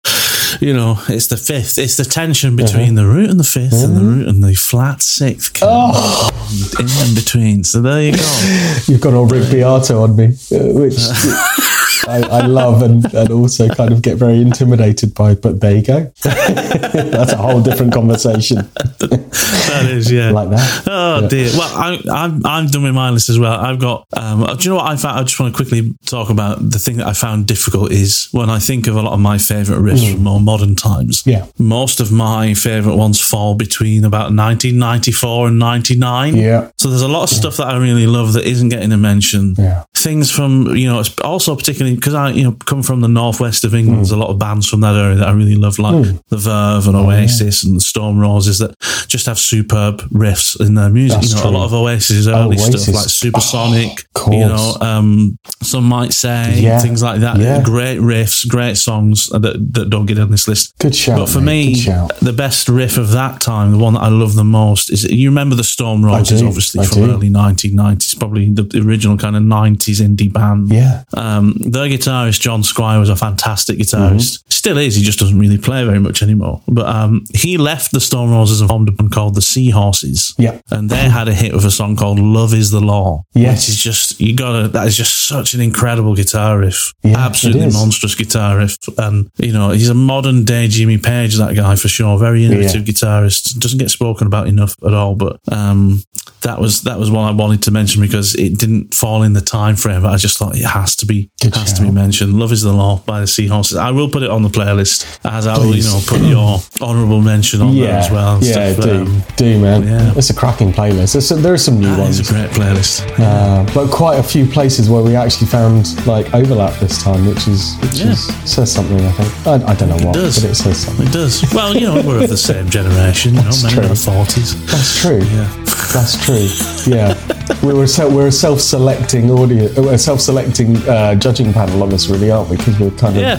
you know, it's the fifth. It's the tension Uh-huh. between the root and the 5th and the root and the flat sixth. Oh. In, in between. So there you go. You've got all Rick Beato on me, uh, which I, I love and, and also kind of get very intimidated by. But there you go. That's a whole different conversation. That is, yeah. Like that. Oh dear. Well, I, I'm I'm done with my list as well. I've got. Um, do you know what I found? I just want to quickly talk about the thing that I found difficult is when I think of a lot of my favourite riffs from more modern times. Yeah. Most of my favourite ones fall between about 1994 and 99. Yeah. So there's a lot of stuff that I really love that isn't getting a mention. Yeah. Things from you know, it's also particularly because I you know come from the northwest of England. Hmm. There's a lot of bands from that area that I really love, like the Verve and Oh, Oasis and the Stone Roses that just have superb riffs in their music. That's you know, true. a lot of Oasis early Oasis. stuff like Supersonic. Of you know, um, some might say Yeah. things like that. Yeah. Great riffs, great songs that that don't get on this list. Good shout. But for mate. me, the best riff of that time, the one that I love the most, is you remember the Stone Roses, obviously I from do. early 1990s, probably the, the original kind of 90s indie band. Yeah. Um, their guitarist John Squire was a fantastic guitarist. Mm-hmm. Still is. He just doesn't really play very much anymore. But um, he left the Stone Roses and formed a band called the Seahorses. Yeah. And they had a hit with a song called Love is the Law. Yes. Which is just, you gotta, that is just such an incredible guitar riff. Yeah, Absolutely monstrous guitar riff. And, you know, he's a modern day Jimmy Page, that guy for sure. Very innovative guitarist. Doesn't get spoken about enough at all. But, um, that was, that was one I wanted to mention because it didn't fall in the time frame, but I just thought it has to be, Good has to be mentioned. Love is the Law by the Seahorses. I will put it on the playlist as I will, you know, put your honourable mention on there as well. yeah, stuff. do, Um, do, man. yeah. It's a cracking playlist. There's some, there are some new that ones. is a great playlist. Uh, but quite a few places where we actually found like overlap this time, which is which Yeah. is, says something. I think I, I don't know what, does. but it says something. It does. Well, you know, we're of the same generation, you know, That's men in true. their forties. That's true. Yeah. That's true. Yeah, we were se- we're a self-selecting audience, a self-selecting uh, judging panel on this, really, aren't we? Because we're kind of Yeah.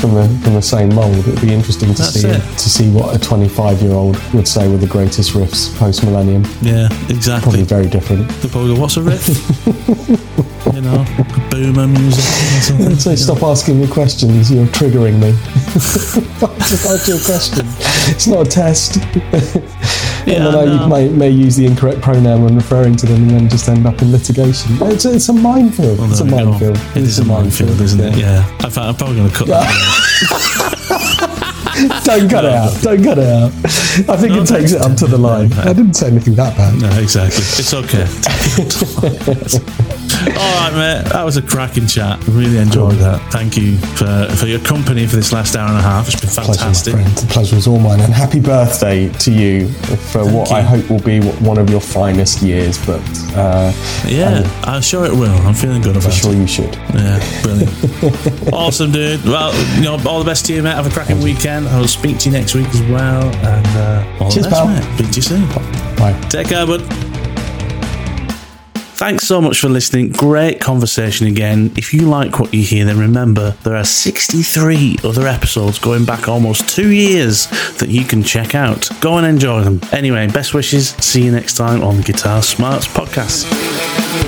from the from the same mold. It'd be interesting to That's see it. to see what a 25-year-old would say were the greatest riffs post-millennium. Yeah, exactly. Probably very different. The probably go, what's a riff? you know, boomer music. So stop asking me questions. You're triggering me. Just ask you a question. It's not a test. Yeah, and then I you may, may use the incorrect pronoun when referring to them, and then just end up in litigation. It's a, it's a minefield. Well, it's a there we go. minefield. It is a minefield, isn't it? Yeah. In fact, I'm probably going to cut that. Don't cut it out. Don't cut it out. I think it takes it up to the line. I didn't say anything that bad. No, exactly. It's okay. All right, mate. That was a cracking chat. Really enjoyed that. Thank you for, for your company for this last hour and a half. It's been Pleasure, my fantastic. friend. The pleasure is all mine. And happy birthday to you for what you. I hope will be one of your finest years. But uh, Yeah, I'm sure it will. I'm feeling good about I'm sure you should. Yeah, brilliant. awesome, dude. Well, you know, all the best to you, mate. Have a cracking weekend. I will speak to you next week as well. And uh, all Cheers, the best, pal. mate. Speak to you soon. Bye. Take care, bud. Thanks so much for listening. Great conversation again. If you like what you hear, then remember there are 63 other episodes going back almost two years that you can check out. Go and enjoy them. Anyway, best wishes. See you next time on the Guitar Smarts podcast.